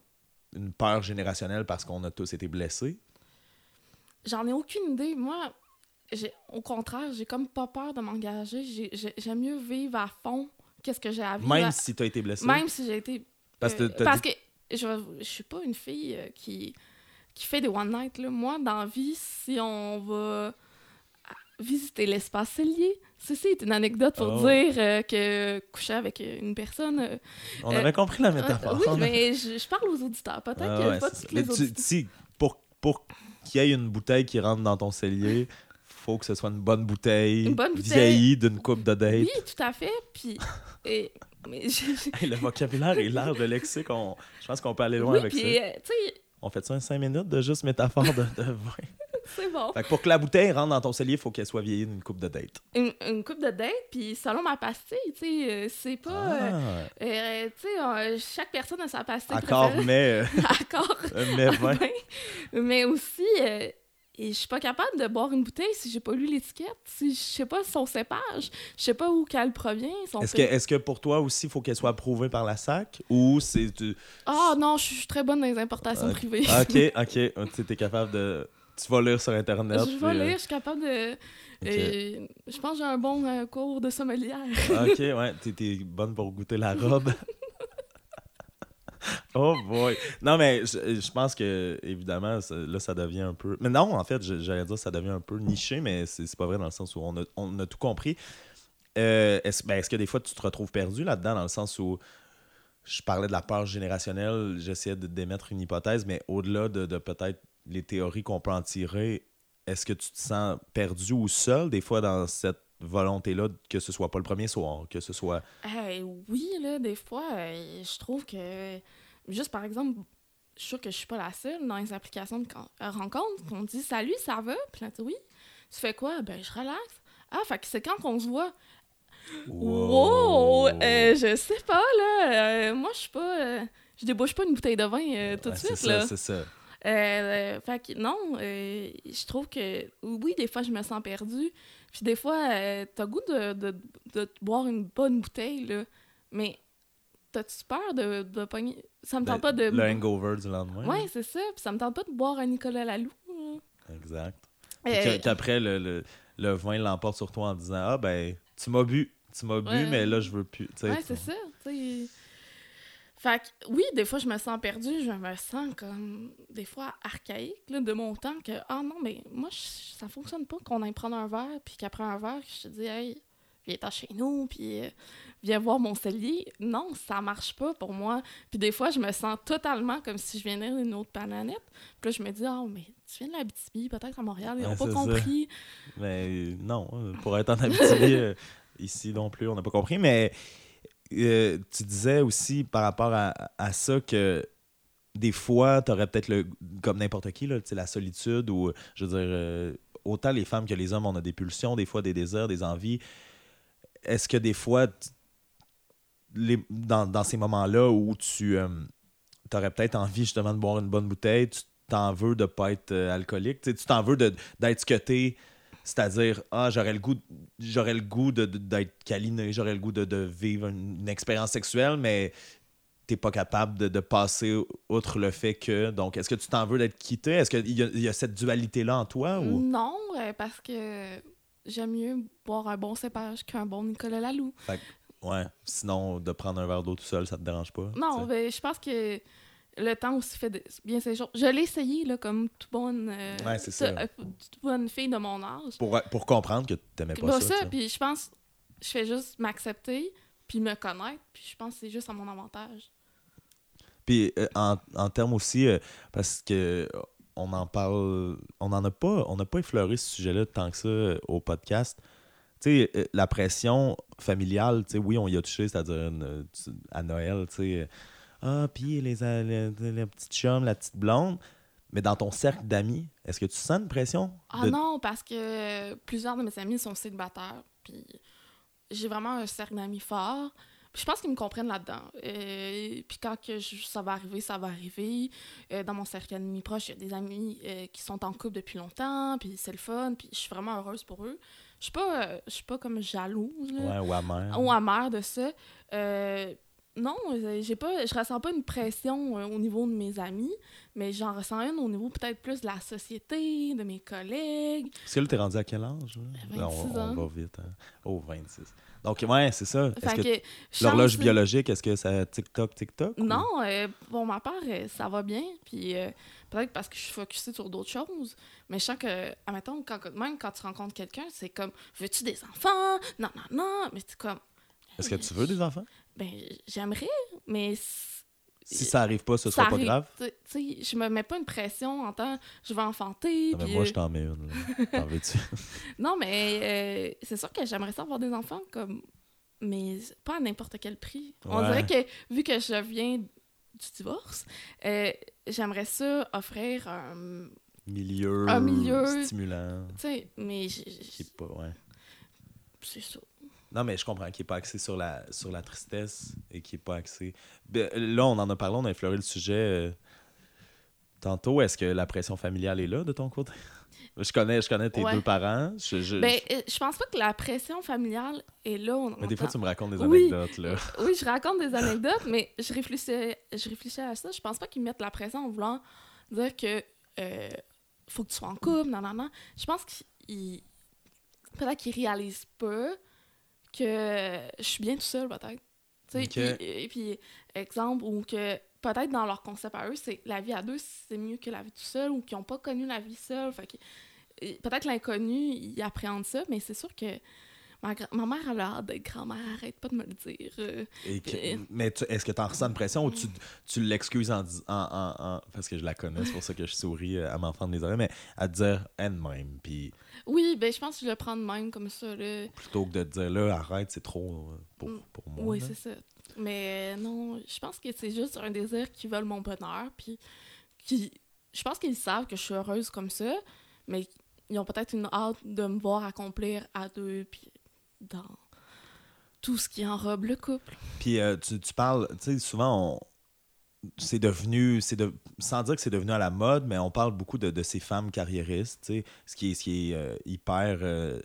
une peur générationnelle parce qu'on a tous été blessés? J'en ai aucune idée. Moi, au contraire, j'ai comme pas peur de m'engager. J'ai- j'ai- j'aime mieux vivre à fond qu'est-ce que j'ai à vivre. Même à- si tu as été blessé? même si j'ai été. Parce que euh, parce dit- que je, je suis pas une fille euh, qui, qui fait des one night. Là. Moi, dans la vie, si on va visiter l'espace cellier, ceci est une anecdote pour Oh. dire euh, que coucher avec une personne. euh, On euh, avait compris la euh, métaphore. oui, mais je, je parle aux auditeurs. Peut-être Ah que ouais, pas les tu- auditeurs. si, pour, pour qu'il y ait une bouteille qui rentre dans ton cellier, faut que ce soit une bonne bouteille, Une bonne bouteille. vieillie d'une coupe de date. Oui, tout à fait. Puis, et, mais Hey, le vocabulaire est large, le lexique, on- je pense qu'on peut aller loin oui, avec puis, ça. On fait ça en 5 minutes de juste métaphore de, de vin. C'est bon. Fait que pour que la bouteille rentre dans ton cellier, il faut qu'elle soit vieillie d'une coupe de date. Une, une coupe de date, puis selon ma pastille, tu sais, euh, c'est pas. euh, Ah, euh, tu sais, euh, chaque personne a sa pastille accord, mais, euh, Accord. mais. Ouais. Mais aussi, euh, et je suis pas capable de boire une bouteille si j'ai pas lu l'étiquette, si je sais pas son cépage, je sais pas où qu'elle provient. Est-ce que, est que pour toi aussi, il faut qu'elle soit approuvée par la SAC ou c'est. Ah non, je suis très bonne dans les importations Ok. privées. Ah, Ok, ok. Tu es capable de. Tu vas lire sur Internet. je vais euh, lire, je suis capable de. ok. euh, je pense que j'ai un bon euh, cours de sommelière. Ok, ouais, t'es, t'es bonne pour goûter la robe. oh boy. Non, mais je, je pense que, évidemment, ça- là, ça devient un peu. Mais non, en fait, j'allais dire ça devient un peu niché, mais c'est, pas vrai dans le sens où on a, on a tout compris. Euh, est-ce, ben, est-ce que des fois tu te retrouves perdu là-dedans, dans le sens où je parlais de la peur générationnelle, j'essayais de d'émettre une hypothèse, mais au-delà de, de peut-être les théories qu'on peut en tirer, est-ce que tu te sens perdu ou seul des fois dans cette volonté-là que ce soit pas le premier soir, que ce soit... Euh, oui, là, des fois, euh, je trouve que, juste par exemple, je suis sûre que je suis pas la seule dans les applications de euh, rencontres qu'on dit Salut, ça va? Puis là, tu dis oui. Tu fais quoi? Ben, je relaxe. Ah, fait que c'est quand qu'on se voit. Wow! Euh, je sais pas, là. Moi, je suis pas. je débouche pas une bouteille de vin tout de Ouais, suite, c'est là. ça, c'est ça. Euh, euh, fait que non, euh, je trouve que oui, des fois je me sens perdue. Puis des fois, euh, t'as goût de, de, de te boire une bonne bouteille, là. Mais t'as-tu peur de, de pogner? Ça me tente pas de. Le hangover du lendemain. Ouais, c'est ça. Puis ça me tente pas de boire un Nicolas Lalou. là. Exact. Puis Euh, que- qu'après, le, le, le vin l'emporte sur toi en disant Ah, ben, tu m'as bu. Tu m'as bu, mais là, je veux plus. Ouais, c'est ça. Fait que, oui, des fois, je me sens perdue. Je me sens comme, des fois, archaïque là, de mon temps. Que, ah non, mais moi, je- ça fonctionne pas qu'on aille prendre un verre. Puis qu'après un verre, je te dis, hey, viens-t'en chez nous. Puis euh, viens voir mon cellier. Non, ça marche pas pour moi. Puis des fois, je me sens totalement comme si je venais d'une autre planète. Puis là, je me dis, ah, mais tu viens de l'Abitibi, peut-être à Montréal. Ils Ouais, ont pas ça. compris. Mais euh, non, pour être en Abitibi, euh, ici non plus, on n'a pas compris. Mais euh, tu disais aussi par rapport à, ça que des fois, tu aurais peut-être comme n'importe qui, là, la solitude ou je veux dire, euh, autant les femmes que les hommes, on a des pulsions, des fois des désirs, des envies. Est-ce que des fois, les, dans, dans ces moments-là où tu aurais peut-être envie justement de boire une bonne bouteille, tu t'en veux de pas être euh, alcoolique, tu t'en veux d'être ce que c'est-à-dire, ah, j'aurais le goût, j'aurais le goût de- de- d'être câliné, j'aurais le goût de, de vivre une, une expérience sexuelle, mais t'es pas capable de, passer outre le fait que. Donc, est-ce que tu t'en veux d'être quitté? Est-ce qu'il y, a- il y a cette dualité-là en toi? Ou... Non, euh, parce que j'aime mieux boire un bon cépage qu'un bon Nicolas Lalou. Ouais. Sinon, de prendre un verre d'eau tout seul, ça te dérange pas? Non, tu sais? ben, je pense que le temps aussi fait de- bien ses choses. Je l'ai essayé, là, comme toute bonne, euh, Ouais, c'est toute- ça. euh, toute bonne fille de mon âge. Pour, pour comprendre que pas bah, ça. ça, tu sais. puis je pense, je fais juste m'accepter, puis me connaître, puis je pense que c'est juste à mon avantage. Puis euh, en, en termes aussi, euh, parce que euh, on en parle, on en a pas, on n'a pas effleuré ce sujet-là tant que ça euh, au podcast. Tu sais, euh, la pression familiale, tu sais, oui, on y a touché, c'est-à-dire tu- à Noël, tu sais, euh, ah, puis les, les, les, les petites chums, la petite blonde. Mais dans ton cercle d'amis, est-ce que tu sens une pression? Ah de- non, parce que plusieurs de mes amis sont célibataires, puis j'ai vraiment un cercle d'amis fort. Puis je pense qu'ils me comprennent là-dedans. Euh, puis quand que je- ça va arriver, ça va arriver. Euh, dans mon cercle d'amis proche, il y a des amis euh, qui sont en couple depuis longtemps, puis c'est le fun, puis je suis vraiment heureuse pour eux. Je suis pas, euh, je suis pas comme jalouse, là, Ouais, ou amère. ou amère de ça. Non, euh, j'ai pas, je ressens pas une pression euh, au niveau de mes amis, mais j'en ressens une au niveau peut-être plus de la société, de mes collègues. Parce que là, t'es rendu à quel âge? là? 26 Là, on, on ans. va vite. hein. Oh, 26. Donc, ouais, c'est ça. Est-ce Fait que que, l'horloge chance- biologique, est-ce que ça TikTok? ou- Non, euh, pour ma part, euh, ça va bien. Puis euh, peut-être parce que je suis focusée sur d'autres choses. Mais je sens que, admettons, quand, même quand tu rencontres quelqu'un, c'est comme Veux-tu des enfants Non, non, non. Mais c'est comme Est-ce que tu veux des enfants? Ben, j'aimerais, mais. Si ça arrive pas, ce ça sera pas grave. Tu sais, je me mets pas une pression en temps je vais enfanter. Ah, mais puis, moi, euh, je t'en mets une. T'en veux-tu? Non, mais euh, c'est sûr que j'aimerais ça avoir des enfants, comme mais pas à n'importe quel prix. On dirait que, vu que je viens du divorce, euh, j'aimerais ça offrir un... milieu, Un milieu. stimulant. Tu sais, mais pas, ouais. c'est ça. Non, mais je comprends qu'il n'est pas axé sur la, sur la tristesse et qui n'est pas axé. Ben, là, on en a parlé, on a effleuré le sujet euh, tantôt. Est-ce que la pression familiale est là de ton côté? Je connais, je connais tes Ouais. deux parents. Je, je- Ben, euh, je pense pas que la pression familiale est là. on mais des fois, tu me racontes des Oui. anecdotes. Là. Oui, je raconte des anecdotes, mais je réfléchissais, je réfléchissais à ça. Je pense pas qu'ils mettent la pression en voulant dire que euh, faut que tu sois en couple, non, non, non. Je pense qu'ils. Peut-être qu'ils réalisent pas que je suis bien tout seul, peut-être. Sais, Ok. puis- et puis, exemple, ou que peut-être dans leur concept à eux, c'est la vie à deux, c'est mieux que la vie tout seul, ou qu'ils n'ont pas connu la vie seule. Fait que, et peut-être l'inconnu, ils appréhendent ça, mais c'est sûr que ma, ma mère, elle a l'air d'être grand-mère, arrête pas de me le dire. euh. Et que- Euh. mais est-ce que tu en ressens une pression ou tu, tu l'excuses en, en, en- en- Parce que je la connais, c'est pour ça que je souris euh, à m'en fendre les oreilles, mais à te dire elle-même. Puis Oui, ben je pense que je le prends de même comme ça. Là. plutôt que de te dire là, arrête, c'est trop pour, Mm. pour moi. Oui, c'est ça. Mais non, je pense que c'est juste un désir qui veulent mon bonheur. Puis qui, je pense qu'ils savent que je suis heureuse comme ça, mais ils ont peut-être une hâte de me voir accomplir à deux, puis dans. tout ce qui enrobe le couple. Puis euh, tu, tu parles, tu sais, souvent, c'est devenu, c'est de, sans dire que c'est devenu à la mode, mais on parle beaucoup de, de ces femmes carriéristes, tu sais, ce qui est, ce qui est euh, hyper euh,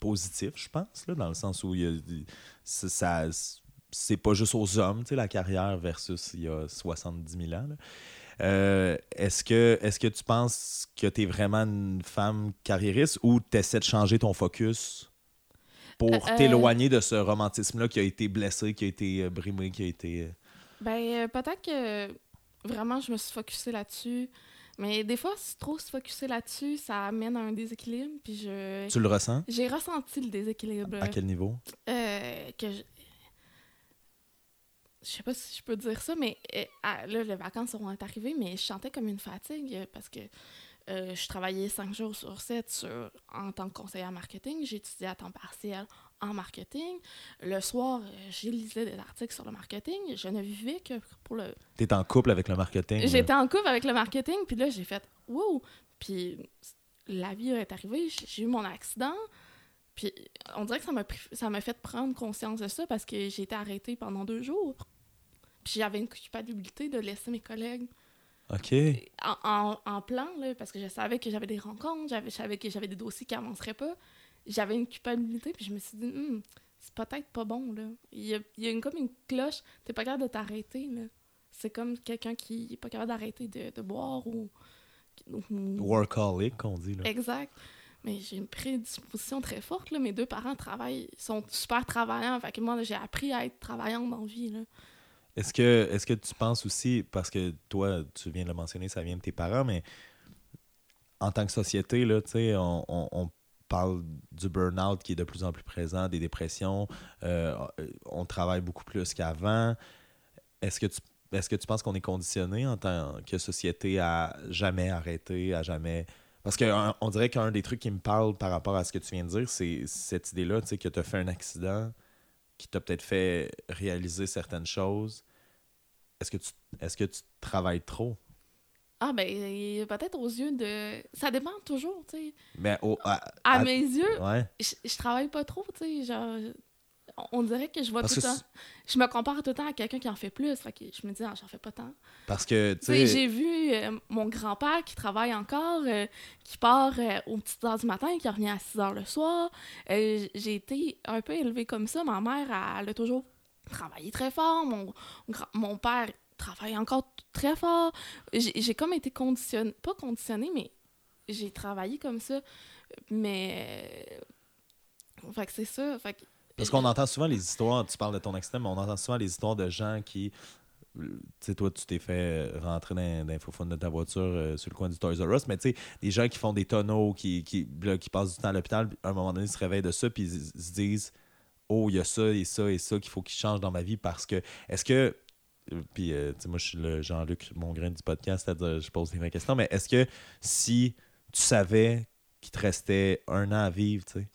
positif, je pense, là, dans le sens où ça, c'est pas juste aux hommes, tu sais, la carrière versus il y a 70 000 ans. est-ce que, est-ce que tu penses que tu es vraiment une femme carriériste ou tu essaies de changer ton focus pour Euh, t'éloigner de ce romantisme-là qui a été blessé, qui a été euh, brimé, qui a été. euh, Ben, euh, peut-être que vraiment, je me suis focusée là-dessus. Mais des fois, c'est trop se focusser là-dessus, ça amène à un déséquilibre. Puis je. Tu le ressens? J'ai ressenti le déséquilibre. À quel niveau? Euh, que je... je sais pas si je peux dire ça, mais euh, là, les vacances seront arrivées, mais je chantais comme une fatigue euh, parce que euh, je travaillais cinq jours sur sept sur, en tant que conseillère marketing. J'étudiais à temps partiel en marketing. Le soir, euh, j'ai lisais des articles sur le marketing. Je ne vivais que pour le... Tu es en couple avec le marketing. là. J'étais en couple avec le marketing, puis là, j'ai fait « Wow! » Puis la vie est arrivée, j'ai eu mon accident. Puis on dirait que ça m'a ça m'a fait prendre conscience de ça parce que j'ai été arrêtée pendant deux jours. Puis j'avais une culpabilité de laisser mes collègues OK. en, en- en plan, là, parce que je savais que j'avais des rencontres, j'avais, je savais que j'avais des dossiers qui avanceraient pas. J'avais une culpabilité, puis je me suis dit, Hmm, c'est peut-être pas bon, là. Il y a, il y a une, comme une cloche, t'es pas capable de t'arrêter, là. C'est comme quelqu'un qui est pas capable d'arrêter de, de boire ou... ou- Workaholic, qu'on dit. Là. Exact. Mais j'ai une prédisposition très forte, là. Mes deux parents travaillent, sont super travaillants, fait que moi, j'ai appris à être travaillante dans la vie, là. Est-ce que, est que tu penses aussi, parce que toi, tu viens de le mentionner, ça vient de tes parents, mais en tant que société, on parle du burn-out qui est de plus en plus présent, des dépressions, euh, on travaille beaucoup plus qu'avant. Est-ce que tu est-ce que tu penses qu'on est conditionné en tant que société à jamais arrêter, à jamais? Parce qu'on dirait qu'un des trucs qui me parle par rapport à ce que tu viens de dire, c'est cette idée-là, tu sais, que tu as fait un accident qui t'a peut-être fait réaliser certaines choses. Est-ce que tu est-ce que tu travailles trop? Ah, ben, peut-être aux yeux de... Ça dépend toujours, tu sais. Mais au, à, À à- mes yeux, ouais. je, je travaille pas trop, tu sais, genre... On dirait que je vois Parce tout le temps... Je me compare tout le temps à quelqu'un qui en fait plus, fait que je me dis, ah, j'en fais pas tant. Parce que, tu sais, j'ai vu euh, mon grand-père qui travaille encore, euh, qui part euh, aux petites heures du matin, qui revient à 6 heures le soir. J'ai été un peu élevée comme ça. Ma mère, elle, elle a toujours travaillé très fort. Mon, mon père travaille encore très fort. J'ai comme été conditionnée, pas conditionnée, mais j'ai travaillé comme ça. Mais. Fait que c'est ça. Fait que Parce qu'on entend souvent les histoires, tu parles de ton accident, mais on entend souvent les histoires de gens qui. Tu sais, toi, tu t'es fait rentrer dans, l'infophone de ta voiture euh, sur le coin du Toys R Us, mais tu sais, des gens qui font des tonneaux, qui, qui, qui passent du temps à l'hôpital, à un moment donné, ils se réveillent de ça, puis ils, ils se disent Oh, il y a ça et ça et ça qu'il faut qu'ils changent dans ma vie parce que. Est-ce que. euh, Puis, euh, tu sais, moi, je suis le Jean-Luc Mongrain du podcast, c'est-à-dire, je pose des vraies questions, mais est-ce que si tu savais qu'il te restait un an à vivre, tu sais,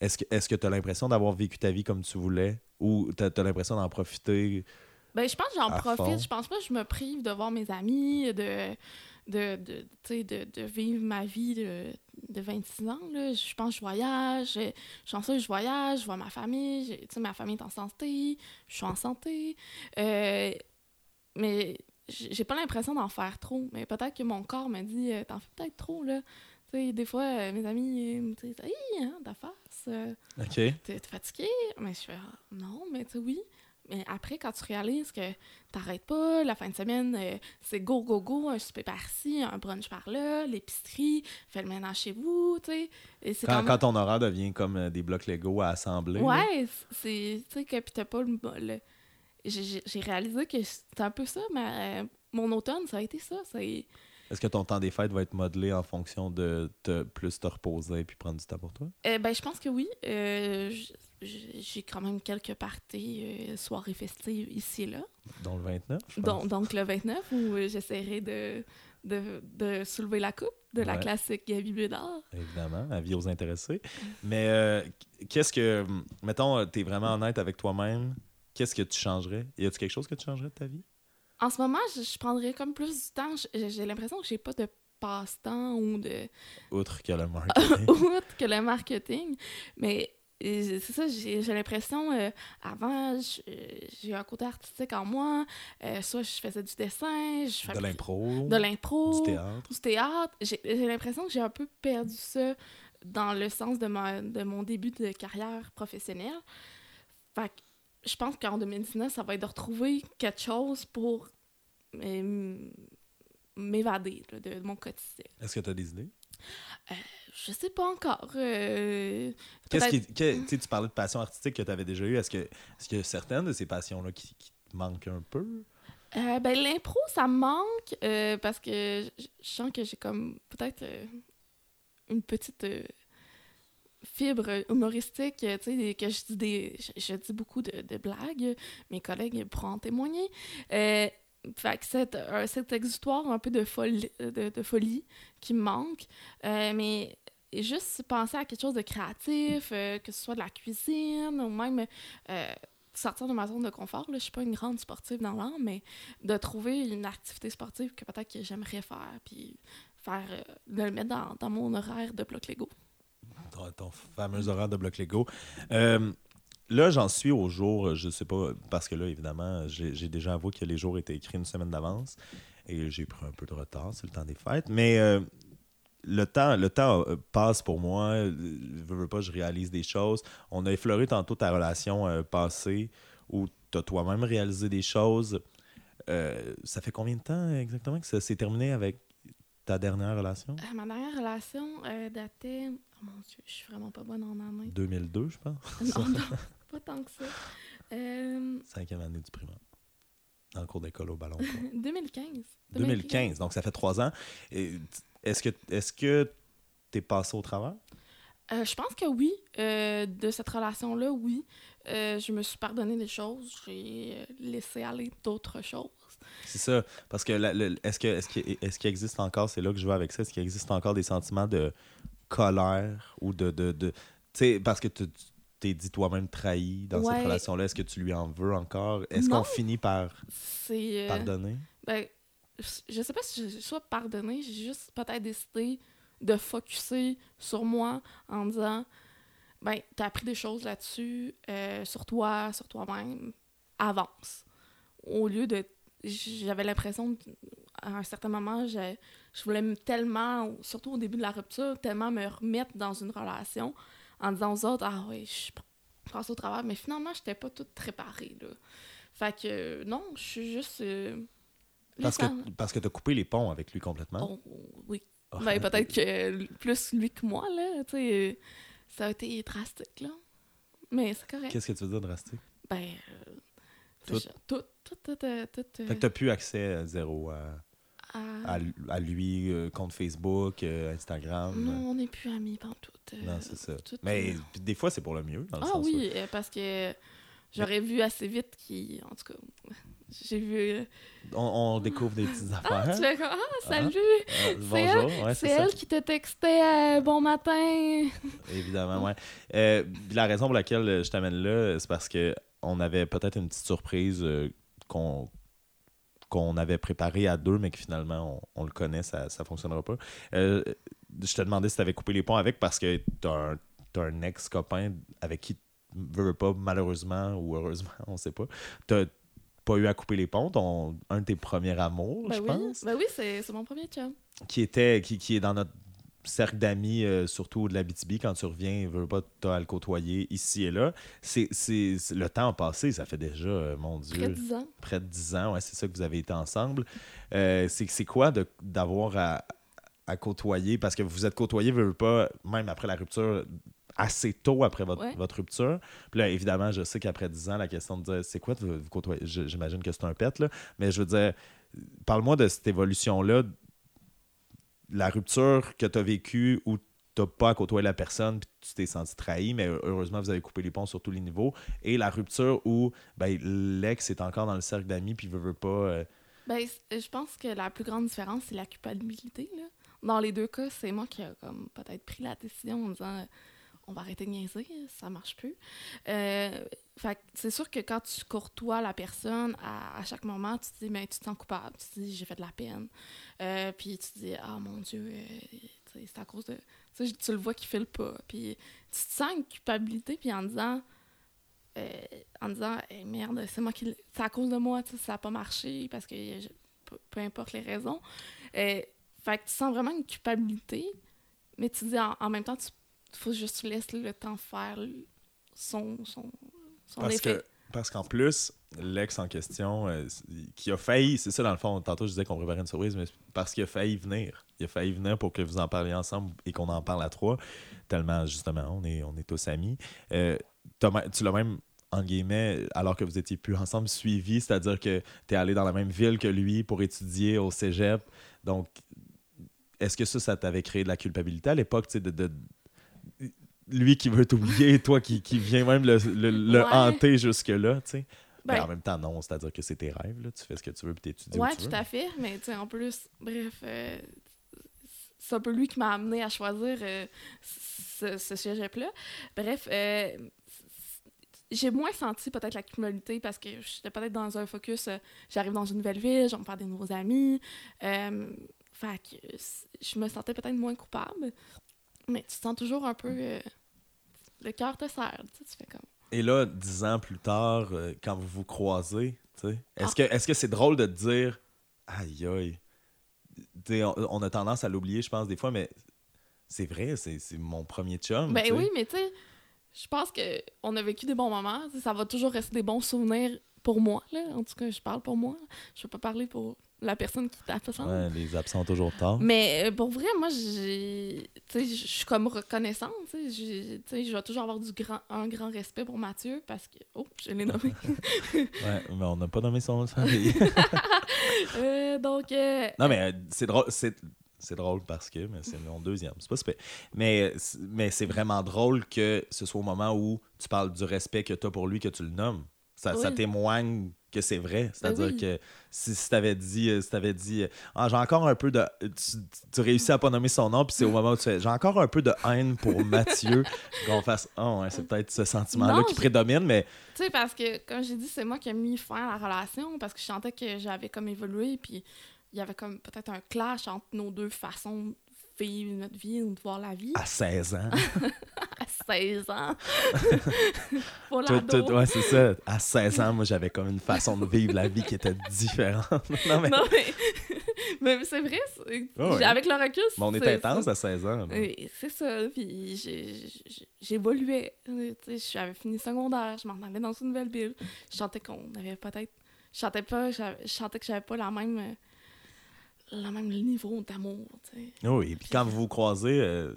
est-ce que que tu as l'impression d'avoir vécu ta vie comme tu voulais ou tu as, l'impression d'en profiter Ben, je pense que j'en À fond? profite. Je pense pas que je me prive de voir mes amis, de, de, de, de, de vivre ma vie de, de 26 ans. Là. Je pense que je voyage. Je je suis chanceuse, je voyage, je vois ma famille. ma famille est en santé. Je suis en santé. Euh, mais j'ai j'ai pas l'impression d'en faire trop. Mais peut-être que mon corps me dit euh, T'en fais peut-être trop, là. Des fois, euh, mes amis me disent Hey, hein, ta face. euh. T'es fatigué? Mais je fais Ah, non, mais tu oui. Mais après, quand tu réalises que t'arrêtes pas, la fin de semaine, euh, c'est go, go, go, un souper par-ci, un brunch par-là, l'épicerie, fais le ménage chez vous, tu sais. C'est Quand, quand ton horaire devient comme des blocs Lego à assembler. Ouais, c'est. Tu sais, que pis t'as pas le. le- j'ai- réalisé que c'était un peu ça, mais mon automne, ça a été ça. C'est. Est-ce que ton temps des fêtes va être modelé en fonction de te, plus te reposer puis prendre du temps pour toi? Euh, ben, je pense que oui. Euh, J'ai quand même quelques parties, euh, soirées festives ici et là. Dans le 29? je pense. Donc, donc le 29, où euh, j'essaierai de, de, de soulever la coupe de la classique Gabi Bédard. Évidemment, avis aux intéressés. Mais qu'est-ce que. Mettons, tu es vraiment honnête avec toi-même. Qu'est-ce que tu changerais? Y a-tu quelque chose que tu changerais de ta vie? En ce moment, je, je prendrais comme plus du temps. J'ai l'impression que j'ai pas de passe-temps ou de Outre que le marketing. autre que le marketing. Mais et c'est ça, j'ai l'impression, euh, avant, je- j'ai eu un côté artistique en moi. euh, soit je faisais du dessin, je De fabriquais- l'impro, de l'impro, du théâtre. du théâtre. J'ai j'ai l'impression que j'ai un peu perdu ça dans le sens de, ma, de mon début de carrière professionnelle. Fait que je pense qu'en 2019, ça va être de retrouver quelque chose pour euh, m'évader de, de mon quotidien. Est-ce que tu as des idées? Je sais pas encore. euh, Qu'est-ce qui, que- tu parlais de passion artistique que tu avais déjà eue. Est-ce que, y a certaines de ces passions-là qui, qui te manquent un peu? Euh, ben, l'impro, ça me manque euh, parce que je, je sens que j'ai comme peut-être euh, une petite euh, fibre humoristique, euh, tu sais, que je dis des... Je, dis beaucoup de, blagues, mes collègues pourront en témoigner. Euh, fait que cet, un- cet exutoire un peu de folie, de, folie qui me manque, euh, mais juste penser à quelque chose de créatif, euh, que ce soit de la cuisine ou même euh, sortir de ma zone de confort. Là. Je suis pas une grande sportive dans l'âme, mais de trouver une activité sportive que peut-être que j'aimerais faire, puis faire, euh, de le mettre dans mon horaire de bloc Lego. Ton, ton fameux horaire de bloc Lego. Euh, là, j'en suis au jour, je sais pas, parce que là, évidemment, j'ai déjà avoué que les jours étaient écrits une semaine d'avance et j'ai pris un peu de retard, c'est le temps des fêtes. Mais euh, le temps, le temps euh, passe pour moi. euh, Veux, veux pas, je réalise des choses. On a effleuré tantôt ta relation passée où tu as toi-même réalisé des choses. Ça fait combien de temps exactement que ça s'est terminé avec ta dernière relation? Euh, ma dernière relation euh, datait. Oh mon Dieu, je suis vraiment pas bonne en année. 2002, je pense. non, non, pas tant que ça. Euh, Cinquième année du primaire. Dans le cours d'école au ballon. quoi. 2015. 2015, donc ça fait trois ans. Est-ce que est-ce que t'es passé au travers? Je pense que oui. De cette relation-là, oui. Je me suis pardonné des choses. J'ai laissé aller d'autres choses. C'est ça. Parce que est-ce que est-ce qu'il est-ce qu'il existe encore, c'est là que je vais avec ça, est-ce qu'il existe encore des sentiments de colère ou de. de, de- tu sais, parce que tu t'es dit toi-même trahi dans Ouais. cette relation-là, est-ce que tu lui en veux encore? Est-ce qu'on finit par euh, pardonner? Ben, je sais pas si je sois pardonné, j'ai juste peut-être décidé de focuser sur moi en disant ben, t'as appris des choses là-dessus, euh, sur toi, sur toi-même, avance. Au lieu de. J'avais l'impression, à un certain moment, je, je voulais me tellement, surtout au début de la rupture, tellement me remettre dans une relation en disant aux autres Ah oui, je passe au travers, mais finalement, j'étais pas toute préparée. Là. Fait que non, je suis juste. euh, Parce que, parce que tu as coupé les ponts avec lui complètement? Oh, oui. Ah. Ben, peut-être que plus lui que moi, là. Tu sais, euh, ça a été drastique, là. Mais c'est correct. Qu'est-ce que tu veux dire drastique? Ben, euh, Tout. Tout, tout, tout, euh, tout, euh, Fait que t'as plus accès à zéro à, à- à, lu- à lui, euh, compte Facebook, euh, Instagram. Non, on n'est plus amis pantoute. euh, Non, c'est ça. Mais euh, des fois, c'est pour le mieux. Dans le Ah sens oui, euh, parce que j'aurais vu assez vite qu'il... En tout cas, j'ai vu... euh, On, on découvre des petites Ah, affaires. tu fais comme, ah, salut! Euh, bonjour, ouais, C'est ça. elle qui te textait euh, bon matin. Évidemment, ouais. Euh, la raison pour laquelle euh, je t'amène là, c'est parce que on avait peut-être une petite surprise euh, qu'on qu'on avait préparée à deux, mais que finalement, on, on le connaît, ça ne fonctionnera pas. Euh, je te demandais si tu avais coupé les ponts avec parce que tu as un, ex-copain avec qui, veux, veux pas, malheureusement ou heureusement, on sait pas, tu pas eu à couper les ponts, ton, un de tes premiers amours, Ben je oui, pense. ben oui c'est c'est mon premier chum. qui était qui, qui est dans notre cercle d'amis, euh, surtout de la BTB, quand tu reviens, veux pas t'as à le côtoyer ici et là. C'est, c'est, c'est- le temps passé, ça fait déjà, euh, mon Dieu, Près de 10 ans. près de 10 ans, ouais, c'est ça que vous avez été ensemble. Euh, c'est, c'est quoi de, d'avoir à, à côtoyer, parce que vous êtes côtoyés, veux, veux pas, même après la rupture, assez tôt après votre, Ouais. votre rupture. Puis là, évidemment, je sais qu'après 10 ans, la question de dire, c'est quoi de vous côtoyer, j'imagine que c'est un pet, là, mais je veux dire, parle-moi de cette évolution-là, la rupture que tu as vécue où tu n'as pas à côtoyer la personne puis tu t'es senti trahi, mais heureusement, vous avez coupé les ponts sur tous les niveaux. Et la rupture où ben, l'ex est encore dans le cercle d'amis puis veut, veut pas. euh, Ben, je pense que la plus grande différence, c'est la culpabilité. Là. Dans les deux cas, c'est moi qui ai comme peut-être pris la décision en disant on va arrêter de niaiser, ça marche plus. Euh, c'est sûr que quand tu courtoies la personne, à, chaque moment, tu te dis, ben, tu te sens coupable, tu te dis, j'ai fait de la peine. Euh, puis tu te dis, ah mon Dieu, euh, tu c'est à cause de, Tu, tu le vois qu'il file pas. Puis tu te sens une culpabilité, puis en disant, euh, en disant merde, c'est moi qui. C'est à cause de moi, tu ça n'a pas marché, parce que peu, importe les raisons. Fait tu sens vraiment une culpabilité, mais tu dis en, même temps, il faut juste laisses le temps faire son, son, son Parce effet. que parce qu'en plus, l'ex en question, euh, qui a failli, c'est ça dans le fond, tantôt je disais qu'on préparait une surprise, mais parce qu'il a failli venir. Il a failli venir pour que vous en parliez ensemble et qu'on en parle à trois, tellement justement, on est, on est tous amis. Euh, tu l'as même, en guillemets, alors que vous étiez plus ensemble, suivi, c'est-à-dire que tu es allé dans la même ville que lui pour étudier au cégep. Donc, est-ce que ça, ça t'avait créé de la culpabilité à l'époque, tu sais, de, de- lui qui veut t'oublier, toi qui, qui viens même le, le- le Ouais. hanter jusque-là, tu sais? Mais Ben, en même temps, non, c'est-à-dire que c'est tes rêves, là. tu fais ce que tu veux puis t'étudies Ouais, tu tout veux. à fait. Mais tu sais, en plus, bref, euh, c'est un peu lui qui m'a amené à choisir euh, ce, ce cégep-là. Bref, euh, j'ai moins senti peut-être la culpabilité parce que j'étais peut-être dans un focus. euh, J'arrive dans une nouvelle ville, je vais me faire des nouveaux amis. Fait que je me sentais peut-être moins coupable. Mais tu te sens toujours un peu. euh, le cœur te serre. Tu, sais, tu fais comme. Et là, dix ans plus tard, euh, quand vous vous croisez, tu sais, est-ce Ah. que est-ce que c'est drôle de te dire aïe aïe on, on a tendance à l'oublier, je pense, des fois, mais c'est vrai, c'est mon premier chum. Ben oui, mais tu sais, je pense que on a vécu des bons moments. Ça va toujours rester des bons souvenirs pour moi. Là. En tout cas, je parle pour moi. Je peux pas parler pour la personne qui t'a fait ça. Ouais, les absents toujours tard. Mais euh, pour vrai, moi, je suis comme reconnaissante. Je vais toujours avoir du grand, un grand respect pour Mathieu parce que. Oh, je l'ai nommé. Ouais, mais on n'a pas nommé son nom de famille. Euh, donc, euh, non, mais euh, c'est drôle. C'est... C'est drôle parce que, mais c'est mon deuxième, c'est pas super. Mais, c'est- mais c'est vraiment drôle que ce soit au moment où tu parles du respect que tu as pour lui que tu le nommes. Ça, ça témoigne que c'est vrai. C'est-à-dire oui. que si, si t'avais dit, euh, si t'avais dit euh, ah, j'ai encore un peu de. Tu, tu réussis à pas nommer son nom, puis c'est au moment où tu fais j'ai encore un peu de haine pour Mathieu, qu'on fasse oh, ouais, c'est peut-être ce sentiment-là qui prédomine, mais Tu sais, parce que, comme j'ai dit, c'est moi qui ai mis fin à la relation parce que je sentais que j'avais comme évolué, puis il y avait comme peut-être un clash entre nos deux façons de vivre notre vie ou de voir la vie à 16 ans. à 16 ans. Pour l'ado. toi, ouais, c'est ça. À 16 ans, moi, j'avais comme une façon de vivre la vie qui était différente. non, mais, Non, mais, mais c'est vrai, ouais. j'ai- avec le recul, on était intense à 16 ans. Oui, c'est ça. Puis j'évoluais. J'avais fini secondaire, je m'en allais dans une nouvelle ville. Je sentais qu'on avait peut-être. Je sentais pas, je sentais que j'avais pas la même. le même niveau d'amour, tu sais. Oui, et puis quand vous vous croisez, euh,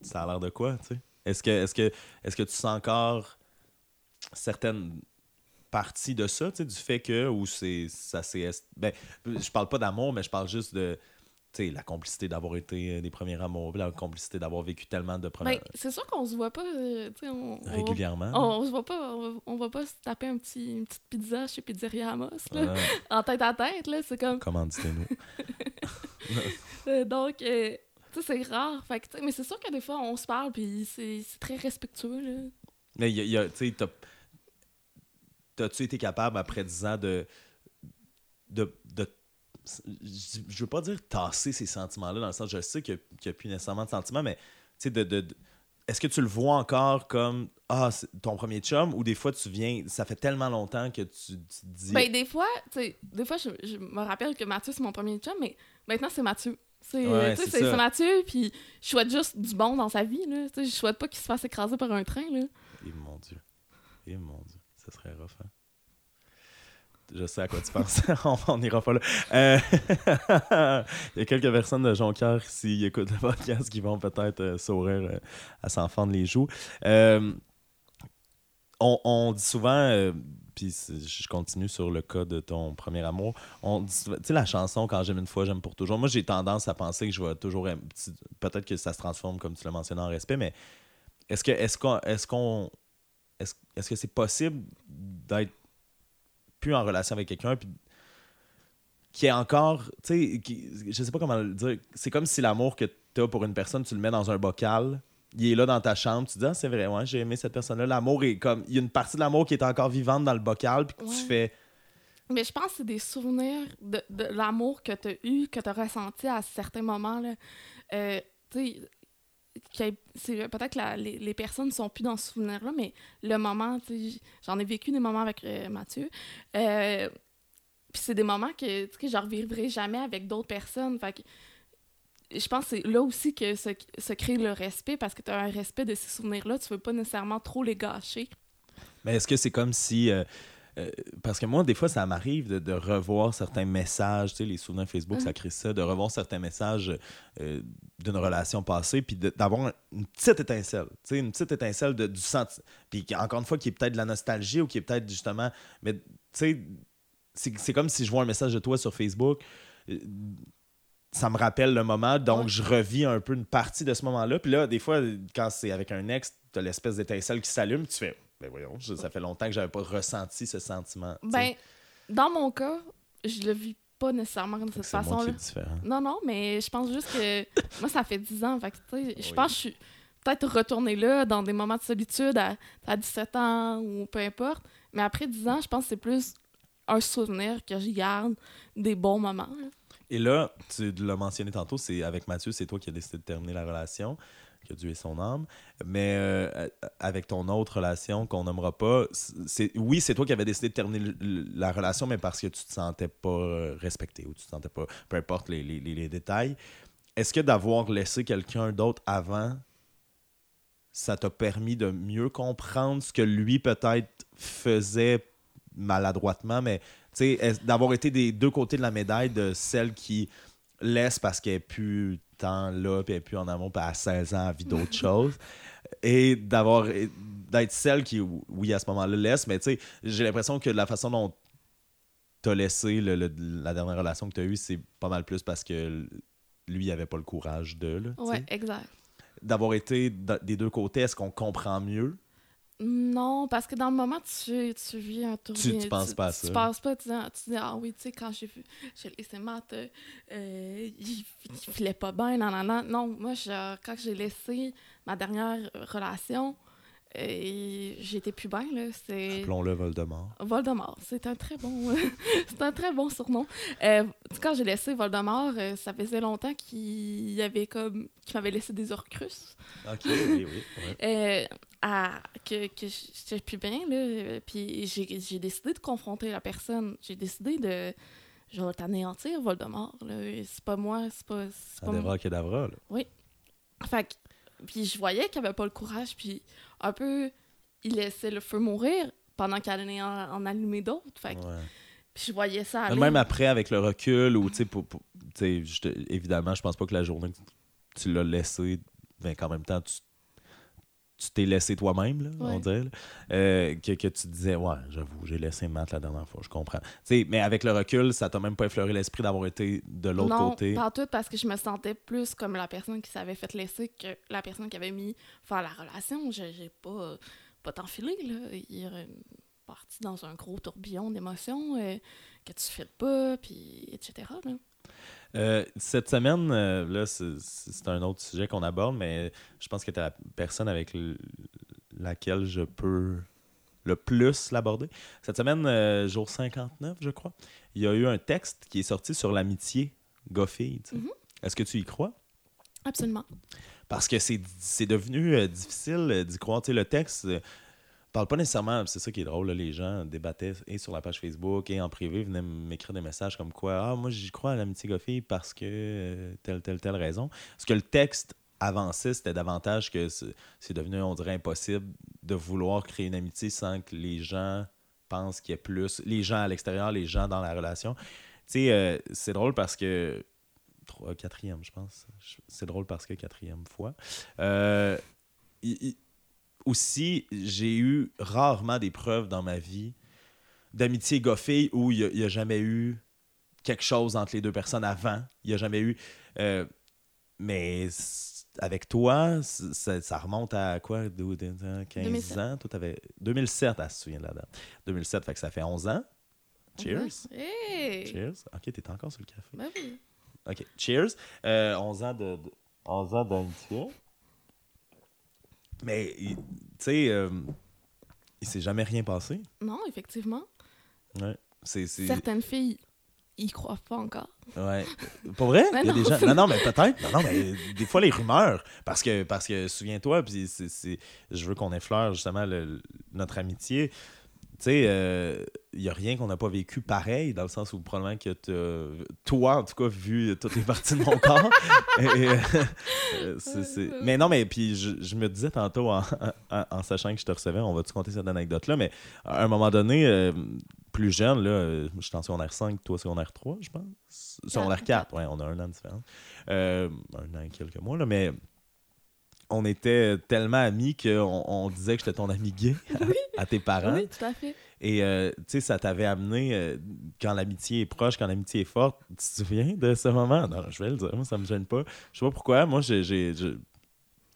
ça a l'air de quoi, tu sais? Est-ce que, est que, est que tu sens encore certaines parties de ça, du fait que, ou c'est, ça c'est... Ben, je parle pas d'amour, mais je parle juste de, la complicité d'avoir été des premiers amours, la complicité d'avoir vécu tellement de premières... Ben, c'est sûr qu'on se voit pas, euh, on, régulièrement. on, on se voit pas, on on va pas se taper un petit, une petite pizza chez Pizzeria Amos, là, Ouais, en tête à tête, là, c'est comme... commanditez-nous. Euh, donc, euh, tu sais, c'est rare. Fait que, mais c'est sûr que des fois, on se parle, puis c'est très respectueux, là. Mais y a- il y a- tu sais, t'as- t'as-tu été capable après 10 ans de. de, de je veux pas dire tasser ces sentiments-là, dans le sens, je sais qu'il n'y a, plus nécessairement de sentiments, mais tu sais, de, de- de- est-ce que tu le vois encore comme Ah, c'est ton premier chum ou des fois tu viens, ça fait tellement longtemps que tu, dis. Ben, des fois, tu des fois, je, je me rappelle que Mathieu, c'est mon premier chum, mais maintenant, c'est Mathieu. C'est Ouais, c'est Mathieu, puis je souhaite juste du bon dans sa vie, là. Je souhaite pas qu'il se fasse écraser par un train, là. Et mon Dieu. Et mon Dieu. Ça serait rough, hein? Je sais à quoi tu penses. on n'ira pas là. Euh, Il y a quelques personnes de Jonquière, s'ils écoutent le podcast, qui vont peut-être euh, sourire euh, à s'en fendre les joues. On, on dit souvent, puis je continue sur le cas de ton premier amour, on tu sais la chanson « Quand j'aime une fois, j'aime pour toujours », moi j'ai tendance à penser que je vais toujours... Peut-être que ça se transforme, comme tu l'as mentionné, en respect, mais est-ce que est-ce qu'on est-ce est-ce, que c'est possible d'être plus en relation avec quelqu'un puis qui est encore tu sais je sais pas comment le dire c'est comme si l'amour que tu as pour une personne tu le mets dans un bocal il est là dans ta chambre tu te dis ah c'est vrai ouais j'ai aimé cette personne là l'amour est comme il y a une partie de l'amour qui est encore vivante dans le bocal puis que tu fais Mais je pense que c'est des souvenirs de, de l'amour que tu as eu, que tu as ressenti à certains moments. Là. Euh, tu sais, peut-être que la- les, les personnes ne sont plus dans ce souvenir-là, mais le moment, tu sais, j'en ai vécu des moments avec euh, Mathieu. Euh, puis c'est des moments que, tu sais, je revivrai jamais avec d'autres personnes. Fait que je pense que c'est là aussi que se, se crée le respect, parce que tu as un respect de ces souvenirs-là, tu veux pas nécessairement trop les gâcher. Mais est-ce que c'est comme si. euh, euh, parce que moi, des fois, ça m'arrive de, de revoir certains messages, tu sais, les souvenirs Facebook, ça Mhm. crée ça, de revoir certains messages euh, d'une relation passée, puis d'avoir une petite étincelle, tu sais, une petite étincelle de, du sentiment. Puis encore une fois, qui est peut-être de la nostalgie ou qui est peut-être justement. Mais tu sais, c'est c'est comme si je vois un message de toi sur Facebook. Ça me rappelle le moment, donc Ouais. je revis un peu une partie de ce moment-là. Puis là, des fois, quand c'est avec un ex, t'as l'espèce d'étincelle qui s'allume, tu fais, ben voyons, je- ça fait longtemps que j'avais pas ressenti ce sentiment. Ben, dans mon cas, je le vis pas nécessairement de cette façon-là. Non, non, mais je pense juste que moi, ça fait 10 ans. Fait que, tu sais, je Oui. pense que je suis peut-être retournée là dans des moments de solitude à, à 17 ans ou peu importe. Mais après 10 ans, je pense que c'est plus un souvenir que je garde des bons moments. là. Et là, tu l'as mentionné tantôt, c'est avec Mathieu, c'est toi qui as décidé de terminer la relation, qui a Dieu ait son âme. Mais euh, avec ton autre relation qu'on nommera pas, c'est oui, c'est toi qui avais décidé de terminer la relation, mais parce que tu te sentais pas euh, respecté ou tu te sentais pas, peu importe les, les- les- détails. Est-ce que d'avoir laissé quelqu'un d'autre avant, ça t'a permis de mieux comprendre ce que lui peut-être faisait maladroitement, mais est- d'avoir été des deux côtés de la médaille de celle qui laisse parce qu'elle n'est plus tant là, puis elle n'est plus en amour, puis à 16 ans, elle vit d'autres choses, et d'avoir d'être celle qui, oui, à ce moment-là, laisse, mais tu sais, j'ai l'impression que la façon dont t'as laissé le- le- la dernière relation que tu as eue, c'est pas mal plus parce que lui, il avait pas le courage de, là. Ouais, exact. D'avoir été des deux côtés, est-ce qu'on comprend mieux? Non, parce que dans le moment, tu, tu vis un tourbillon. tu penses pas à ça. Tu penses pas, tu dis, tu dis ah oui, tu sais, quand j'ai vu, j'ai laissé Matt, euh, il, il filait pas bien, non, non, non. Non, moi, je- quand j'ai laissé ma dernière relation, j'étais plus bien, là. C'est Appelons-le Voldemort. Voldemort. C'est un très bon, c'est un très bon surnom. Euh, quand j'ai laissé Voldemort, euh, ça faisait longtemps qu'il avait comme, qu'il m'avait laissé des orcrus OK, oui, oui. ouais. euh, à- que, que j'étais plus bien, là. euh, Puis j'ai décidé de confronter la personne. J'ai décidé de. Je vais t'anéantir, Voldemort. C'est pas moi, c'est pas. c'est pas moi. Adéra Kedavra, là. Fait que- Puis je voyais qu'il avait pas le courage. Puis un peu, il laissait le feu mourir pendant qu'il allait en, en allumer d'autres. Fait que- Ouais. Puis je voyais ça aller. Même après, avec le recul, ou tu sais, pour- pour- évidemment, je pense pas que la journée que tu l'as laissé, ben, qu'en même temps, tu tu t'es laissé toi-même, là, on dirait, là, euh, que, que tu disais, ouais, j'avoue, j'ai laissé Matt la dernière fois, je comprends. Mais avec le recul, ça t'a même pas effleuré l'esprit d'avoir été de l'autre non, côté? pas tout parce que je me sentais plus comme la personne qui s'avait fait laisser que la personne qui avait mis faire la relation. J'ai j'ai pas, pas t'enfilé, là. Il est parti dans un gros tourbillon d'émotions euh, que tu files pas, puis etc. là. Euh, cette semaine, euh, là, c'est un autre sujet qu'on aborde, mais je pense que tu es la personne avec laquelle je peux le plus l'aborder. Cette semaine, euh, jour 59, je crois, il y a eu un texte qui est sorti sur l'amitié sais. Mhm. Est-ce que tu y crois? Absolument. Parce que c'est devenu euh, difficile d'y croire. Tu sais, le texte parle pas nécessairement, c'est ça qui est drôle, là, les gens débattaient et sur la page Facebook et en privé, venaient m'écrire des messages comme quoi Ah, moi j'y crois à l'amitié goffille parce que euh, telle, telle, telle raison. Ce que le texte avançait, c'était davantage que c'est devenu, on dirait, impossible de vouloir créer une amitié sans que les gens pensent qu'il y ait plus. Les gens à l'extérieur, les gens dans la relation. Tu sais, euh, c'est drôle parce que. Trois, quatrième, je pense. C'est drôle parce que quatrième fois. Euh, aussi, j'ai eu rarement des preuves dans ma vie d'amitié goffée où il n'y a, jamais eu quelque chose entre les deux personnes avant. Il n'y a jamais eu. euh, mais avec toi, ça, ça remonte à quoi d'où- de- de- 15 2007. ans Toi, t'avais 2007, elle se souvient de la date. 2007, fait que ça fait 11 ans. Cheers. Hey! Cheers. Ok, t'es encore sur le café. Ben oui. OK. Cheers. Euh, 11 ans de, de- 11 ans d'amitié. Mais, tu sais, euh, il s'est jamais rien passé. Non, effectivement. Ouais. C'est, c'est- Certaines filles ils croient pas encore. Ouais. Pour vrai? Mais Il y a des non, gens. Non, non, mais peut-être. Non, non, mais des fois, les rumeurs. Parce que, parce que souviens-toi, puis c'est- c'est- je veux qu'on effleure justement le- notre amitié. Tu sais, euh, il n'y a rien qu'on n'a pas vécu pareil, dans le sens où probablement que toi, en tout cas, vu toutes les parties de mon corps. Et, euh, euh, Mais non, mais puis je, je me disais tantôt, en, en- en sachant que je te recevais, on va-tu compter cette anecdote-là, mais à un moment donné, euh, plus jeune, là, euh, je suis en secondaire 5, toi secondaire 3, je pense. Secondaire 4, ouais, on a un an de différence. Euh, un an et quelques mois, là, mais on était tellement amis qu'on on disait que j'étais ton ami gay à, à tes parents. Oui, tout à fait. Et euh, tu sais, ça t'avait amené, euh, quand l'amitié est proche, quand l'amitié est forte, tu te souviens de ce moment? Non, je vais le dire, moi, ça me gêne pas. Je sais pas pourquoi, moi, j'ai...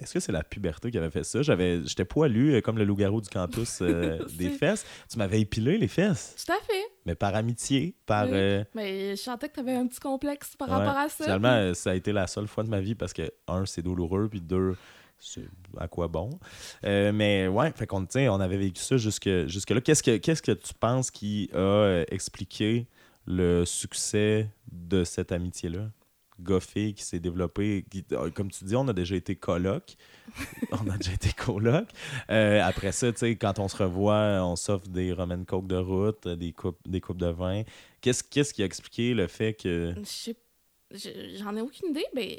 Est-ce que c'est la puberté qui avait fait ça? J'avais, J'étais poilu, euh, comme le loup-garou du campus euh, des fesses. Tu m'avais épilé les fesses, Tout à fait. mais par amitié, par... Oui. Mais je sentais que tu avais un petit complexe par Ouais. rapport à ça. Finalement, ça a été la seule fois de ma vie parce que, un, c'est douloureux, puis deux, à quoi bon? Euh, mais ouais, fait qu'on on avait vécu ça jusque, jusque-là. Qu'est-ce que, qu'est-ce que tu penses qui a euh, expliqué le succès de cette amitié-là? Goffé qui s'est développé. qui- euh, comme tu dis, on a déjà été coloc. on a déjà été coloc. Euh, après ça, tu sais, quand on se revoit, on s'offre des romaines coke de route, des coupes, des coupes de vin. Qu'est-ce, qu'est-ce qui a expliqué le fait que. Je sais- je- J'en ai aucune idée, mais.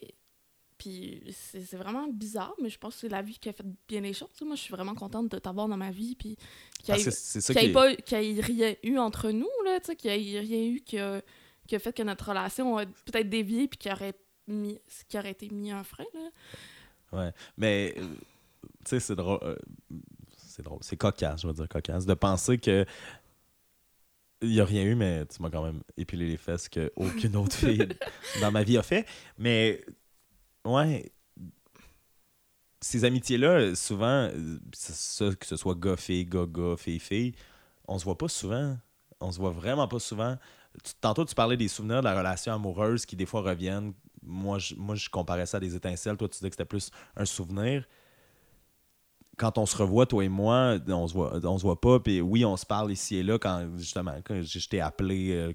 Puis c'est vraiment bizarre, mais je pense que c'est la vie qui a fait bien les choses. Moi, je suis vraiment contente de t'avoir dans ma vie, puis qu'il n'y ait, qui ait y ait rien eu entre nous, là, tu sais, qu'il n'y ait rien eu qui a, qui a fait que notre relation a peut-être dévié, puis qui aurait, mis, qui aurait été mis un frein. Là. Ouais. Mais, euh, tu sais, c'est drôle. euh, c'est drôle. C'est cocasse, je vais dire cocasse, de penser que. Il n'y a rien eu, mais tu m'as quand même épilé les fesses que aucune autre fille dans ma vie a fait. Mais, ouais. Ces amitiés-là, souvent, ça, que ce soit gars-fille, gars-gars, fille-fille, on se voit pas souvent. On se voit vraiment pas souvent. Tantôt, tu parlais des souvenirs de la relation amoureuse qui, des fois, reviennent. Moi, je, moi, je comparais ça à des étincelles. Toi, tu disais que c'était plus un souvenir. Quand on se revoit, toi et moi, on se voit, on se voit pas. Puis oui, on se parle ici et là quand, justement, quand je t'ai appelé euh,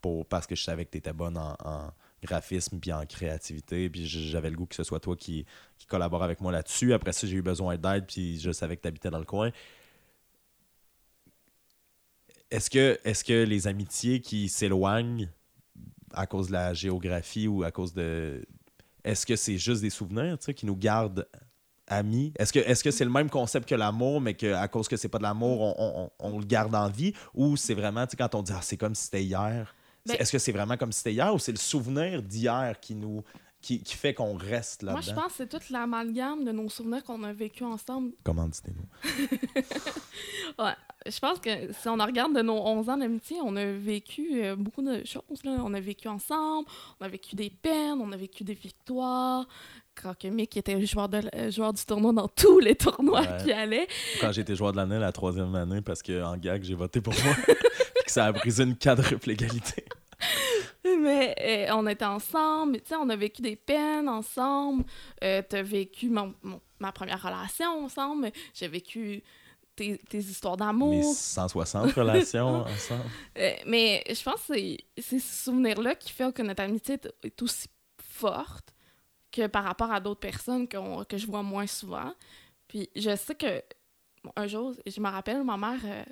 pour, parce que je savais que tu étais bonne en graphisme puis en créativité. Puis j'avais le goût que ce soit toi qui, qui collabore avec moi là-dessus. Après ça, j'ai eu besoin d'aide puis je savais que tu habitais dans le coin. Est-ce que, est que les amitiés qui s'éloignent à cause de la géographie ou à cause de. Est-ce que c'est juste des souvenirs qui nous gardent amis? Est-ce que c'est le même concept que l'amour, mais qu'à cause que c'est pas de l'amour, on, on- le garde en vie? Ou c'est vraiment, quand on dit ah, c'est comme si c'était hier, Ben- est-ce que c'est vraiment comme si c'était hier ou c'est le souvenir d'hier qui nous qui, qui fait qu'on reste là-dedans? Moi, je pense que c'est toute l'amalgame de nos souvenirs qu'on a vécu ensemble. Comment dites-nous? Ouais. Je pense que si on regarde de nos 11 ans d'amitié, on a vécu euh, beaucoup de choses. Là. On a vécu ensemble, on a vécu des peines, on a vécu des victoires. Quand que Mick était joueur, de, euh, joueur du tournoi dans tous les tournois Ouais. qui allaient. Quand été joueur de l'année la troisième année parce qu'en gag, j'ai voté pour moi. Ça a brisé une quadruple égalité. Mais euh, on était ensemble, tu sais, on a vécu des peines ensemble. Euh, T'as vécu mon- mon- ma première relation ensemble. J'ai vécu tes, tes histoires Mes d'amour. 160 relations ensemble. Euh, mais je pense que c'est ce souvenir-là qui fait que notre amitié est, aussi forte que par rapport à d'autres personnes qu'on- que je vois moins souvent. Puis je sais que un jour, je me rappelle, ma mère, euh,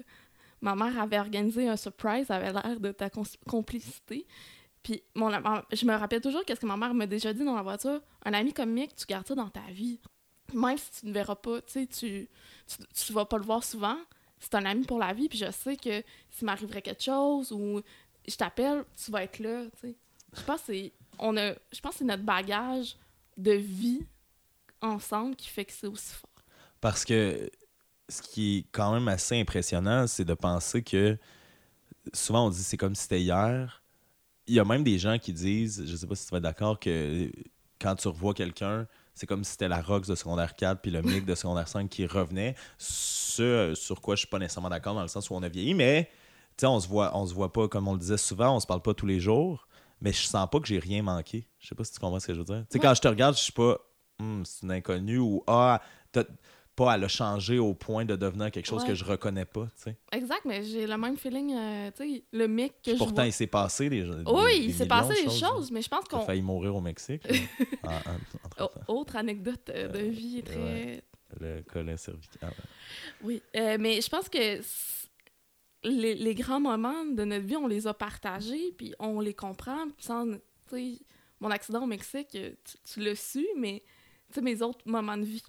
ma mère avait organisé un surprise, avait l'air de ta complicité. Puis mon, je me rappelle toujours qu'est-ce que ma mère m'a déjà dit dans la voiture. Un ami Mick, tu gardes ça dans ta vie. Même si tu ne verras pas, tu sais, tu, tu, vas pas le voir souvent, c'est un ami pour la vie. Puis je sais que s'il m'arriverait quelque chose ou je t'appelle, tu vas être là, tu sais. On a je pense que c'est notre bagage de vie ensemble qui fait que c'est aussi fort. Parce que ce qui est quand même assez impressionnant, c'est de penser que souvent on dit c'est comme si c'était hier. Il y a même des gens qui disent, je sais pas si tu vas être d'accord, que quand tu revois quelqu'un, c'est comme si c'était la Rox de secondaire 4 puis le Mick de secondaire 5 qui revenait. Ce sur quoi je suis pas nécessairement d'accord dans le sens où on a vieilli, mais tu sais, on se voit, on se voit pas, comme on le disait souvent, on se parle pas tous les jours, mais je sens pas que j'ai rien manqué. Je sais pas si tu comprends ce que je veux dire. Tu sais, Ouais. quand je te regarde, je suis pas, Hum, c'est une inconnue ou ah, t'as- pas à le changer au point de devenir quelque chose Ouais. que je reconnais pas, tu sais. Exact, mais j'ai le même feeling, euh, tu sais, le mec que je Pourtant, vois. il s'est passé des, des- Oui, des il s'est passé de des là. choses, mais je pense qu'on. failli mourir au Mexique. en- en- autre anecdote euh, de Euh, vie très. ouais. Le collet cervical. Oui, euh, mais je pense que les, les grands moments de notre vie, on les a partagés, puis on les comprend. Sans, tu sais, mon accident au Mexique, tu, tu l'as su, mais tu sais, mes autres moments de vie,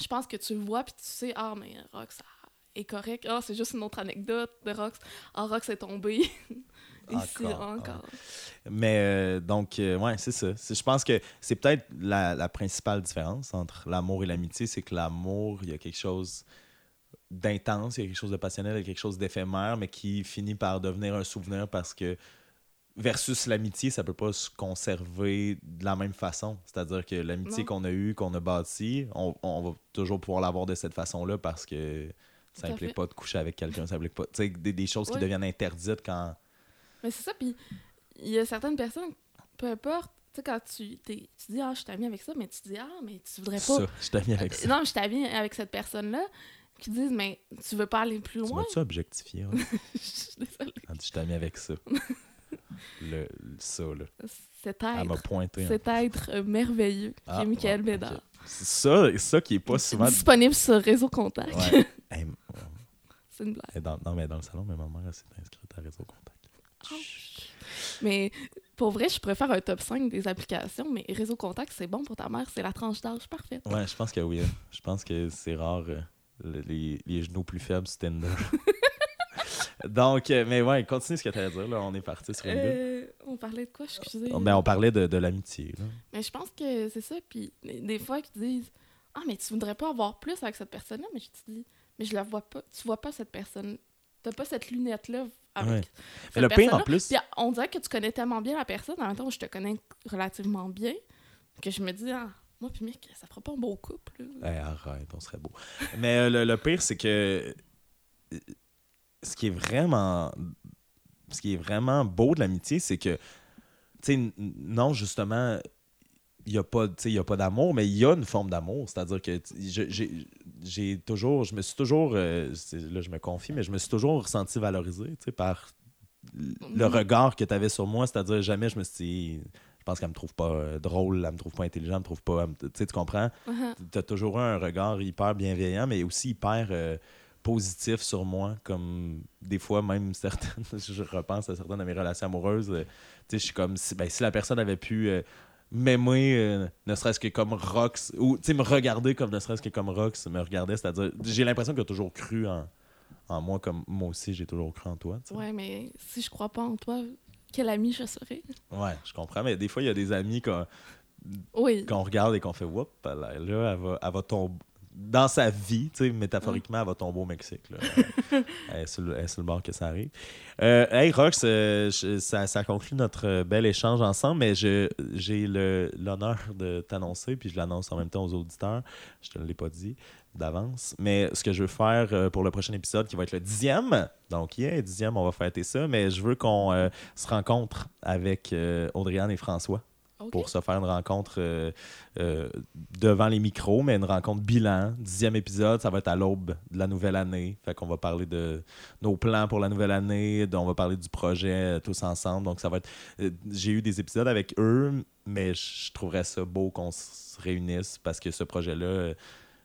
je pense que tu le vois, puis tu sais, ah, mais Rox est correct. Ah, c'est juste une autre anecdote de Rox. Ah, Rox est tombé. Ici, Encore, encore. Mais euh, donc, euh, ouais, c'est ça. Je pense que c'est peut-être la, la principale différence entre l'amour et l'amitié, c'est que l'amour, il y a quelque chose d'intense, il y a quelque chose de passionnel, il y a quelque chose d'éphémère, mais qui finit par devenir un souvenir parce que versus l'amitié, ça peut pas se conserver de la même façon. C'est-à-dire que l'amitié qu'on a eue, qu'on a bâtie, on, on va toujours pouvoir l'avoir de cette façon-là parce que ça implique fait. pas de coucher avec quelqu'un, ça implique pas. Tu sais, des, des choses qui deviennent interdites quand. Mais c'est ça, puis il y a certaines personnes, peu importe, tu sais, quand tu, t'es- tu dis, ah, je suis amie avec ça, mais tu dis, ah, mais tu voudrais pas. Ça, je t'ai mis avec ça. Non, je suis amie avec cette personne-là, qui disent, mais tu veux pas aller plus Tu loin? m'as-tu objectifié? ouais? Je suis désolée. Je t'ai mis avec ça. Le, ça, là. Cet Elle m'a être, pointé. hein. être merveilleux, qui Ah, est Michael ouais, Bédard. ça, ça qui est pas souvent. Disponible sur Réseau Contact. Ouais. Hey, C'est une blague. dans, non, mais dans le salon, mais ma mère, elle s'est inscrite à Réseau Contact. Mais pour vrai, je préfère un top 5 des applications, mais Réseau Contact, c'est bon pour ta mère, c'est la tranche d'âge parfaite. Ouais, je pense que oui. Je pense que c'est rare euh, le- les, les genoux plus faibles sur Tinder. Donc, euh, mais ouais, continue ce que tu à dire. Là. On est parti sur une. Euh, on parlait de quoi, excusez? Ben, on parlait de, de l'amitié. Mais je pense que c'est ça. Puis des fois, ils te disent Ah, mais tu voudrais pas avoir plus avec cette personne-là. Mais je te dis Mais je la vois pas. Tu vois pas cette personne. T'as pas cette lunette-là avec. Ouais. cette Mais le pire en plus. Puis on dirait que tu connais tellement bien la personne. En même temps, je te connais relativement bien. Que je me dis Ah, moi, puis mec, ça fera pas un beau couple. là. Hey, arrête, on serait beau. Mais euh, le, le pire, c'est que euh, ce qui est vraiment ce qui est vraiment beau de l'amitié, c'est que tu sais, non, justement, il n'y a pas, y a pas d'amour, mais il y a une forme d'amour. C'est-à-dire que j'ai toujours, je me suis toujours, euh, là je me confie, mais je me suis toujours ressenti valorisé, par le Mhm. regard que tu avais sur moi. C'est-à-dire jamais je me suis dit, je pense qu'elle me trouve pas euh, drôle, elle me trouve pas intelligent, elle me trouve pas, tu sais, tu comprends? Uh-huh. tu as toujours eu un regard hyper bienveillant, mais aussi hyper euh, positif sur moi. Comme des fois, même certaines, je repense à certaines de mes relations amoureuses. euh, tu sais, je suis comme si, ben, si la personne avait pu euh, m'aimer, euh, ne serait-ce que comme Rox, ou tu sais, me regarder comme ne serait-ce que comme Rox me regardait. C'est-à-dire, j'ai l'impression qu'elle a toujours cru en, en moi, comme moi aussi, j'ai toujours cru en toi. Ouais, mais si je crois pas en toi, quel ami je serais? Ouais, je comprends. Mais des fois, il y a des amis qu'on Oui. qu'on regarde et qu'on fait whoop, là, là, elle va, elle va tomber. Dans sa vie, tu sais, métaphoriquement, elle va tomber au Mexique. Là. elle, est sur le, elle est sur le bord que ça arrive. Euh, hey, Rox, euh, je- ça, ça conclut notre euh, bel échange ensemble, mais j'ai l'honneur de t'annoncer, puis je l'annonce en même temps aux auditeurs. Je te l'ai pas dit d'avance. Mais ce que je veux faire euh, pour le prochain épisode, qui va être le dixième, donc yeah, dixième, on va fêter ça, mais je veux qu'on euh, se rencontre avec Audriane et François Pour se faire une rencontre euh, euh, devant les micros, mais une rencontre bilan. Dixième épisode, ça va être à l'aube de la nouvelle année. Fait qu'on va parler de nos plans pour la nouvelle année, on va parler du projet euh, tous ensemble. Donc ça va être. euh, J'ai eu des épisodes avec eux, mais je trouverais ça beau qu'on se réunisse parce que ce projet-là.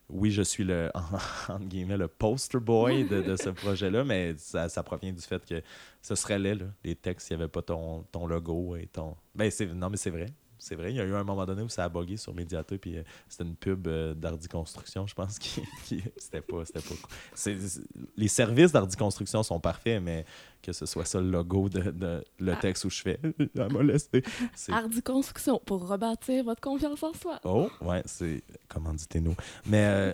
oui, je suis le, entre guillemets, le poster boy de, de ce projet-là, mais ça, ça provient du fait que ce serait laid, là, les textes, s'il n'y avait pas ton, ton logo et ton. Ben, c'est... Non, mais c'est vrai. C'est vrai. Il y a eu un moment donné où ça a bugué sur Mediator, puis euh, c'était une pub euh, d'Hardy Construction, je pense, qui. qui- C'était pas. C'était pas... Les services d'Hardy Construction sont parfaits, mais que ce soit ça le logo de, de- le Ah. texte où je fais. Elle m'a laissé. Hardy Construction pour rebâtir votre confiance en soi. Oh, ouais, c'est. Commanditez-nous. Mais euh,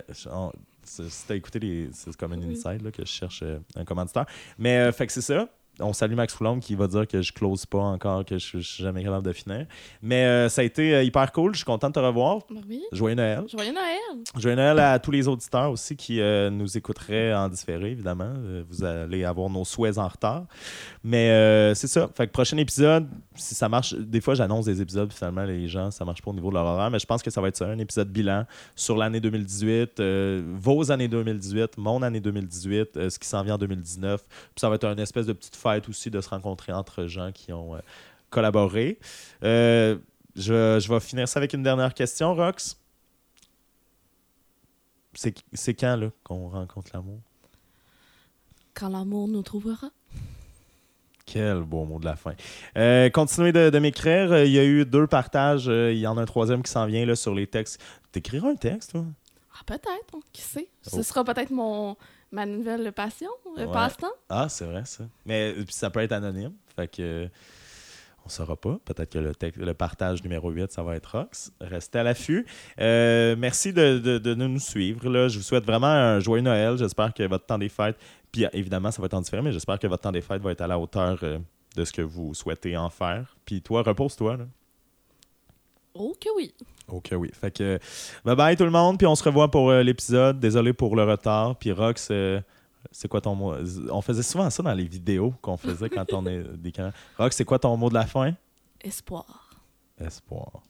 si t'as écouté les. C'est comme un Oui. inside là, que je cherche euh, un commanditaire. Mais euh, fait que c'est ça. On salue Max Foulon qui va dire que je close pas encore, que je, je suis jamais capable de finir. Mais euh, ça a été euh, hyper cool. Je suis content de te revoir. Ben oui. Joyeux Noël. Joyeux Noël! Joyeux Noël à tous les auditeurs aussi qui euh, nous écouteraient en différé, évidemment. Vous allez avoir nos souhaits en retard. Mais euh, c'est ça. Fait que prochain épisode, si ça marche, des fois j'annonce des épisodes, finalement les gens, ça marche pas au niveau de leur horaire, mais je pense que ça va être ça, un épisode bilan sur l'année 2018, euh, vos années 2018, mon année 2018, euh, ce qui s'en vient en 2019. Puis ça va être une espèce de petite fête aussi de se rencontrer entre gens qui ont euh, collaboré. Euh, je, je vais finir ça avec une dernière question, Rox. C'est quand là qu'on rencontre l'amour? Quand l'amour nous trouvera. Quel beau mot de la fin. Euh, continuez de, de m'écrire. Il y a eu deux partages. Euh, Il y en a un troisième qui s'en vient là, sur les textes. T'écriras un texte, toi? Ah, peut-être, hein, qui sait? Oh. Ce sera peut-être mon ma nouvelle passion, le Ouais. passe-temps. Ah, c'est vrai, ça. Mais euh, puis ça peut être anonyme. Fait que. euh, on saura pas. Peut-être que le, texte- le partage numéro 8, ça va être Rox. Restez à l'affût. Euh, merci de, de- de nous suivre. Là. Je vous souhaite vraiment un joyeux Noël. J'espère que votre temps des fêtes, puis évidemment, ça va être en différé, mais j'espère que votre temps des fêtes va être à la hauteur euh, de ce que vous souhaitez en faire. Puis toi, repose-toi. là. Oh que oui. Ok, oui. Fait que bye bye tout le monde, puis on se revoit pour euh, l'épisode. Désolé pour le retard. Puis Rox, euh, c'est quoi ton mot? On faisait souvent ça dans les vidéos qu'on faisait quand on est des. Rox, c'est quoi ton mot de la fin? Espoir. Espoir.